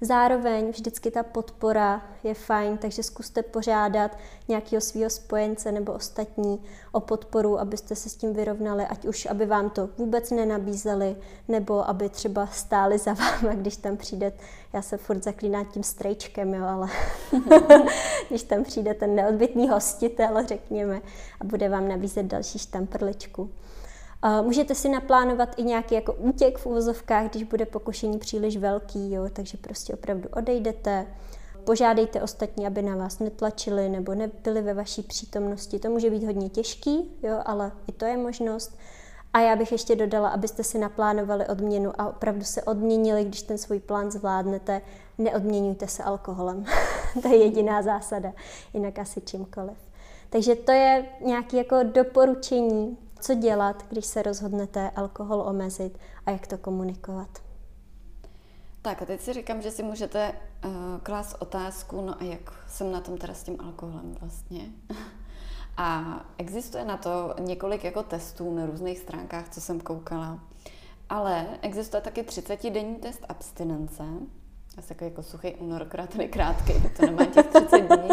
Zároveň vždycky ta podpora je fajn, takže zkuste požádat nějakého svého spojence nebo ostatní o podporu, abyste se s tím vyrovnali, ať už aby vám to vůbec nenabízeli, nebo aby třeba stáli za váma, když tam přijde, já se furt zaklínám tím strejčkem, jo, ale když tam přijde ten neodbitný hostitel, řekněme, a bude vám nabízet další štamprličku. Můžete si naplánovat i nějaký jako útěk v uvozovkách, když bude pokušení příliš velký, jo, takže prostě opravdu odejdete, požádejte ostatní, aby na vás netlačili nebo nebyli ve vaší přítomnosti. To může být hodně těžký, jo, ale i to je možnost. A já bych ještě dodala, abyste si naplánovali odměnu a opravdu se odměnili, když ten svůj plán zvládnete. Neodměňujte se alkoholem. to je jediná zásada, jinak asi čímkoliv. Takže to je nějaké jako doporučení co dělat, když se rozhodnete alkohol omezit a jak to komunikovat. Tak a teď si říkám, že si můžete uh, klást otázku, no a jak jsem na tom teda s tím alkoholem vlastně. a existuje na to několik jako testů na různých stránkách, co jsem koukala. Ale existuje taky 30-denní test abstinence. Asi jako suchý únor, je krátký, to nemá těch 30 dní.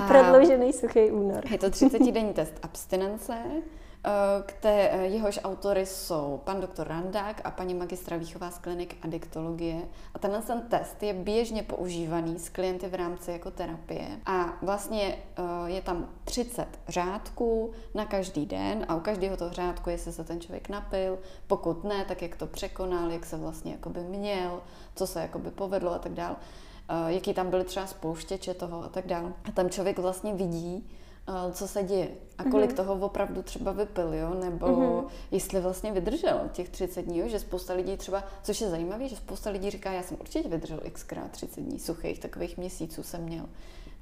A Prodloužený suchý únor. Je to 30-denní test abstinence, eh, které, jehož autory jsou pan doktor Randák a paní magistra Výchová z klinik adiktologie. A tenhle ten test je běžně používaný s klienty v rámci jako terapie. A vlastně eh, je tam 30 řádků na každý den a u každého toho řádku, jestli se ten člověk napil, pokud ne, tak jak to překonal, jak se vlastně jakoby měl, co se jakoby povedlo a tak dále jaký tam byly třeba spouštěče toho a tak dále. A tam člověk vlastně vidí, co se děje a kolik mm-hmm. toho opravdu třeba vypil, jo? nebo mm-hmm. jestli vlastně vydržel těch 30 dní, jo? že spousta lidí třeba, což je zajímavé, že spousta lidí říká, já jsem určitě vydržel xkrát 30 dní, suchých takových měsíců jsem měl.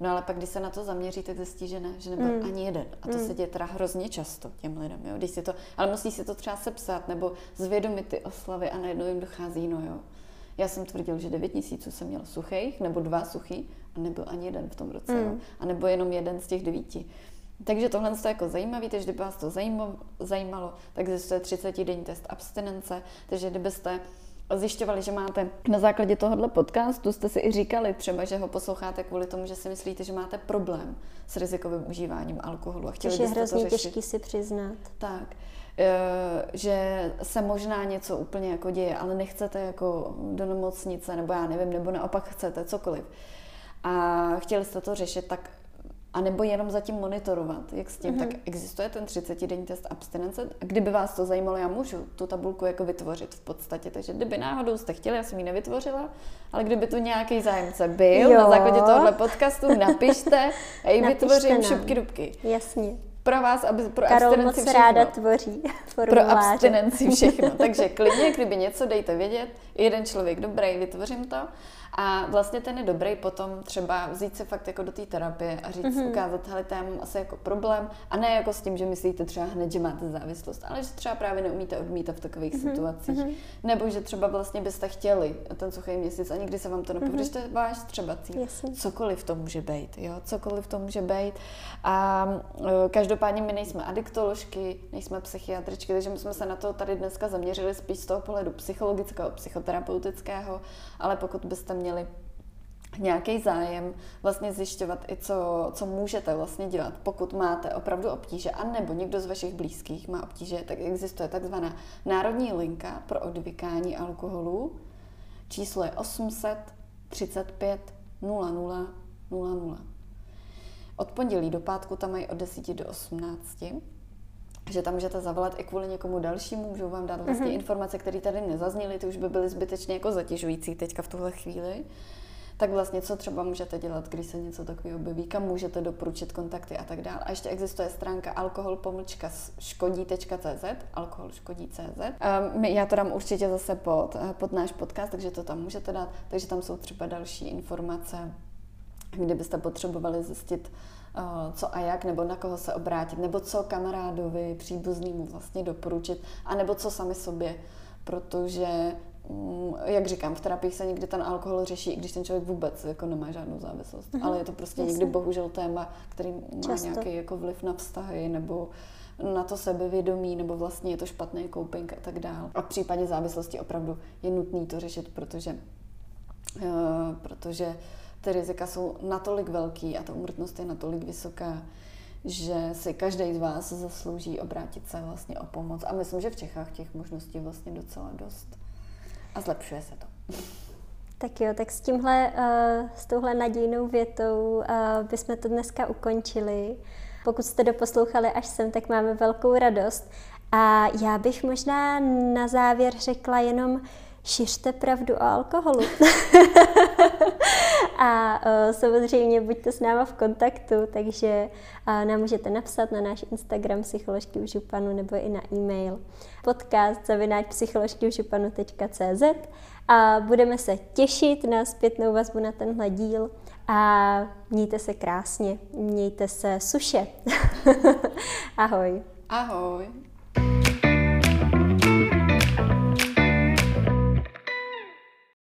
No ale pak, když se na to zaměří, tak zjistí, že ne, že nebyl mm. ani jeden. A to mm. se děje teda hrozně často těm lidem, jo? Když si to, ale musí si to třeba sepsat nebo zvědomit ty oslavy a najednou jim dochází, no jo, já jsem tvrdil, že 9 měsíců jsem měl suchých, nebo dva suchý, a nebyl ani jeden v tom roce, mm. jo? a nebo jenom jeden z těch devíti. Takže tohle je jako zajímavé, takže kdyby vás to zajímalo, tak existuje 30 denní test abstinence, takže kdybyste zjišťovali, že máte na základě tohohle podcastu, jste si i říkali třeba, že ho posloucháte kvůli tomu, že si myslíte, že máte problém s rizikovým užíváním alkoholu a chtěli Což je hrozně to těžký si přiznat. Tak. Eh, že se možná něco úplně jako děje, ale nechcete jako do nemocnice, nebo já nevím, nebo naopak chcete cokoliv. A chtěli jste to řešit, tak a nebo jenom zatím monitorovat, jak s tím, mm-hmm. tak existuje ten 30-denní test abstinence. Kdyby vás to zajímalo, já můžu tu tabulku jako vytvořit v podstatě. Takže kdyby náhodou jste chtěli, já jsem ji nevytvořila, ale kdyby tu nějaký zájemce byl, jo. na základě tohohle podcastu napište a ji vytvořím šupky dubky. Jasně pro vás, aby pro Karol abstinenci moc všechno. ráda tvoří Pro abstinenci všechno. Takže klidně, kdyby něco, dejte vědět. Jeden člověk dobrý, vytvořím to. A vlastně ten je dobrý potom třeba vzít se fakt jako do té terapie a říct, mm-hmm. ukázat, hele, to mám asi jako problém. A ne jako s tím, že myslíte třeba hned, že máte závislost, ale že třeba právě neumíte odmítat v takových mm-hmm. situacích. Mm-hmm. Nebo že třeba vlastně byste chtěli ten suchý měsíc a nikdy se vám to nepovede, mm-hmm. to je váš třeba cíl. Jasně. Cokoliv to může být, jo, cokoliv to může být. A e, každopádně my nejsme adiktoložky, nejsme psychiatričky, takže my jsme se na to tady dneska zaměřili spíš z toho pohledu psychologického, psychoterapeutického, ale pokud byste měli nějaký zájem vlastně zjišťovat i co, co můžete vlastně dělat, pokud máte opravdu obtíže, anebo někdo z vašich blízkých má obtíže, tak existuje takzvaná národní linka pro odvykání alkoholu. Číslo je 800 35 00 00. Od pondělí do pátku tam mají od 10 do 18 že tam můžete zavolat i kvůli někomu dalšímu, můžou vám dát vlastně mm-hmm. informace, které tady nezazněly, ty už by byly zbytečně jako zatěžující teďka v tuhle chvíli. Tak vlastně co třeba můžete dělat, když se něco takového objeví, kam můžete doporučit kontakty a tak dále. A ještě existuje stránka alkoholpomlčka.škodí.cz alkoholškodí.cz um, Já to dám určitě zase pod, pod náš podcast, takže to tam můžete dát. Takže tam jsou třeba další informace, kdybyste potřebovali zjistit, Eh, co a jak, nebo na koho se obrátit, nebo co kamarádovi, příbuznému vlastně doporučit, anebo co sami sobě, protože mm, jak říkám, v terapii se někdy ten alkohol řeší, i když ten člověk vůbec jako nemá žádnou závislost. Mm-hmm. Ale je to prostě Jasně. někdy bohužel téma, který má Často. nějaký jako vliv na vztahy nebo na to sebevědomí, nebo vlastně je to špatný coping a tak dále. A v případě závislosti opravdu je nutný to řešit, protože protože ty rizika jsou natolik velký a ta umrtnost je natolik vysoká, že si každý z vás zaslouží obrátit se vlastně o pomoc. A myslím, že v Čechách těch možností vlastně docela dost. A zlepšuje se to. Tak jo, tak s tímhle, uh, s touhle nadějnou větou uh, bychom to dneska ukončili. Pokud jste doposlouchali až sem, tak máme velkou radost. A já bych možná na závěr řekla jenom, šiřte pravdu o alkoholu. a uh, samozřejmě buďte s náma v kontaktu, takže uh, nám můžete napsat na náš Instagram psycholožky v županu nebo i na e-mail podcast zavináč psycholožkyvžupanu.cz a budeme se těšit na zpětnou vazbu na tenhle díl a mějte se krásně, mějte se suše. Ahoj. Ahoj.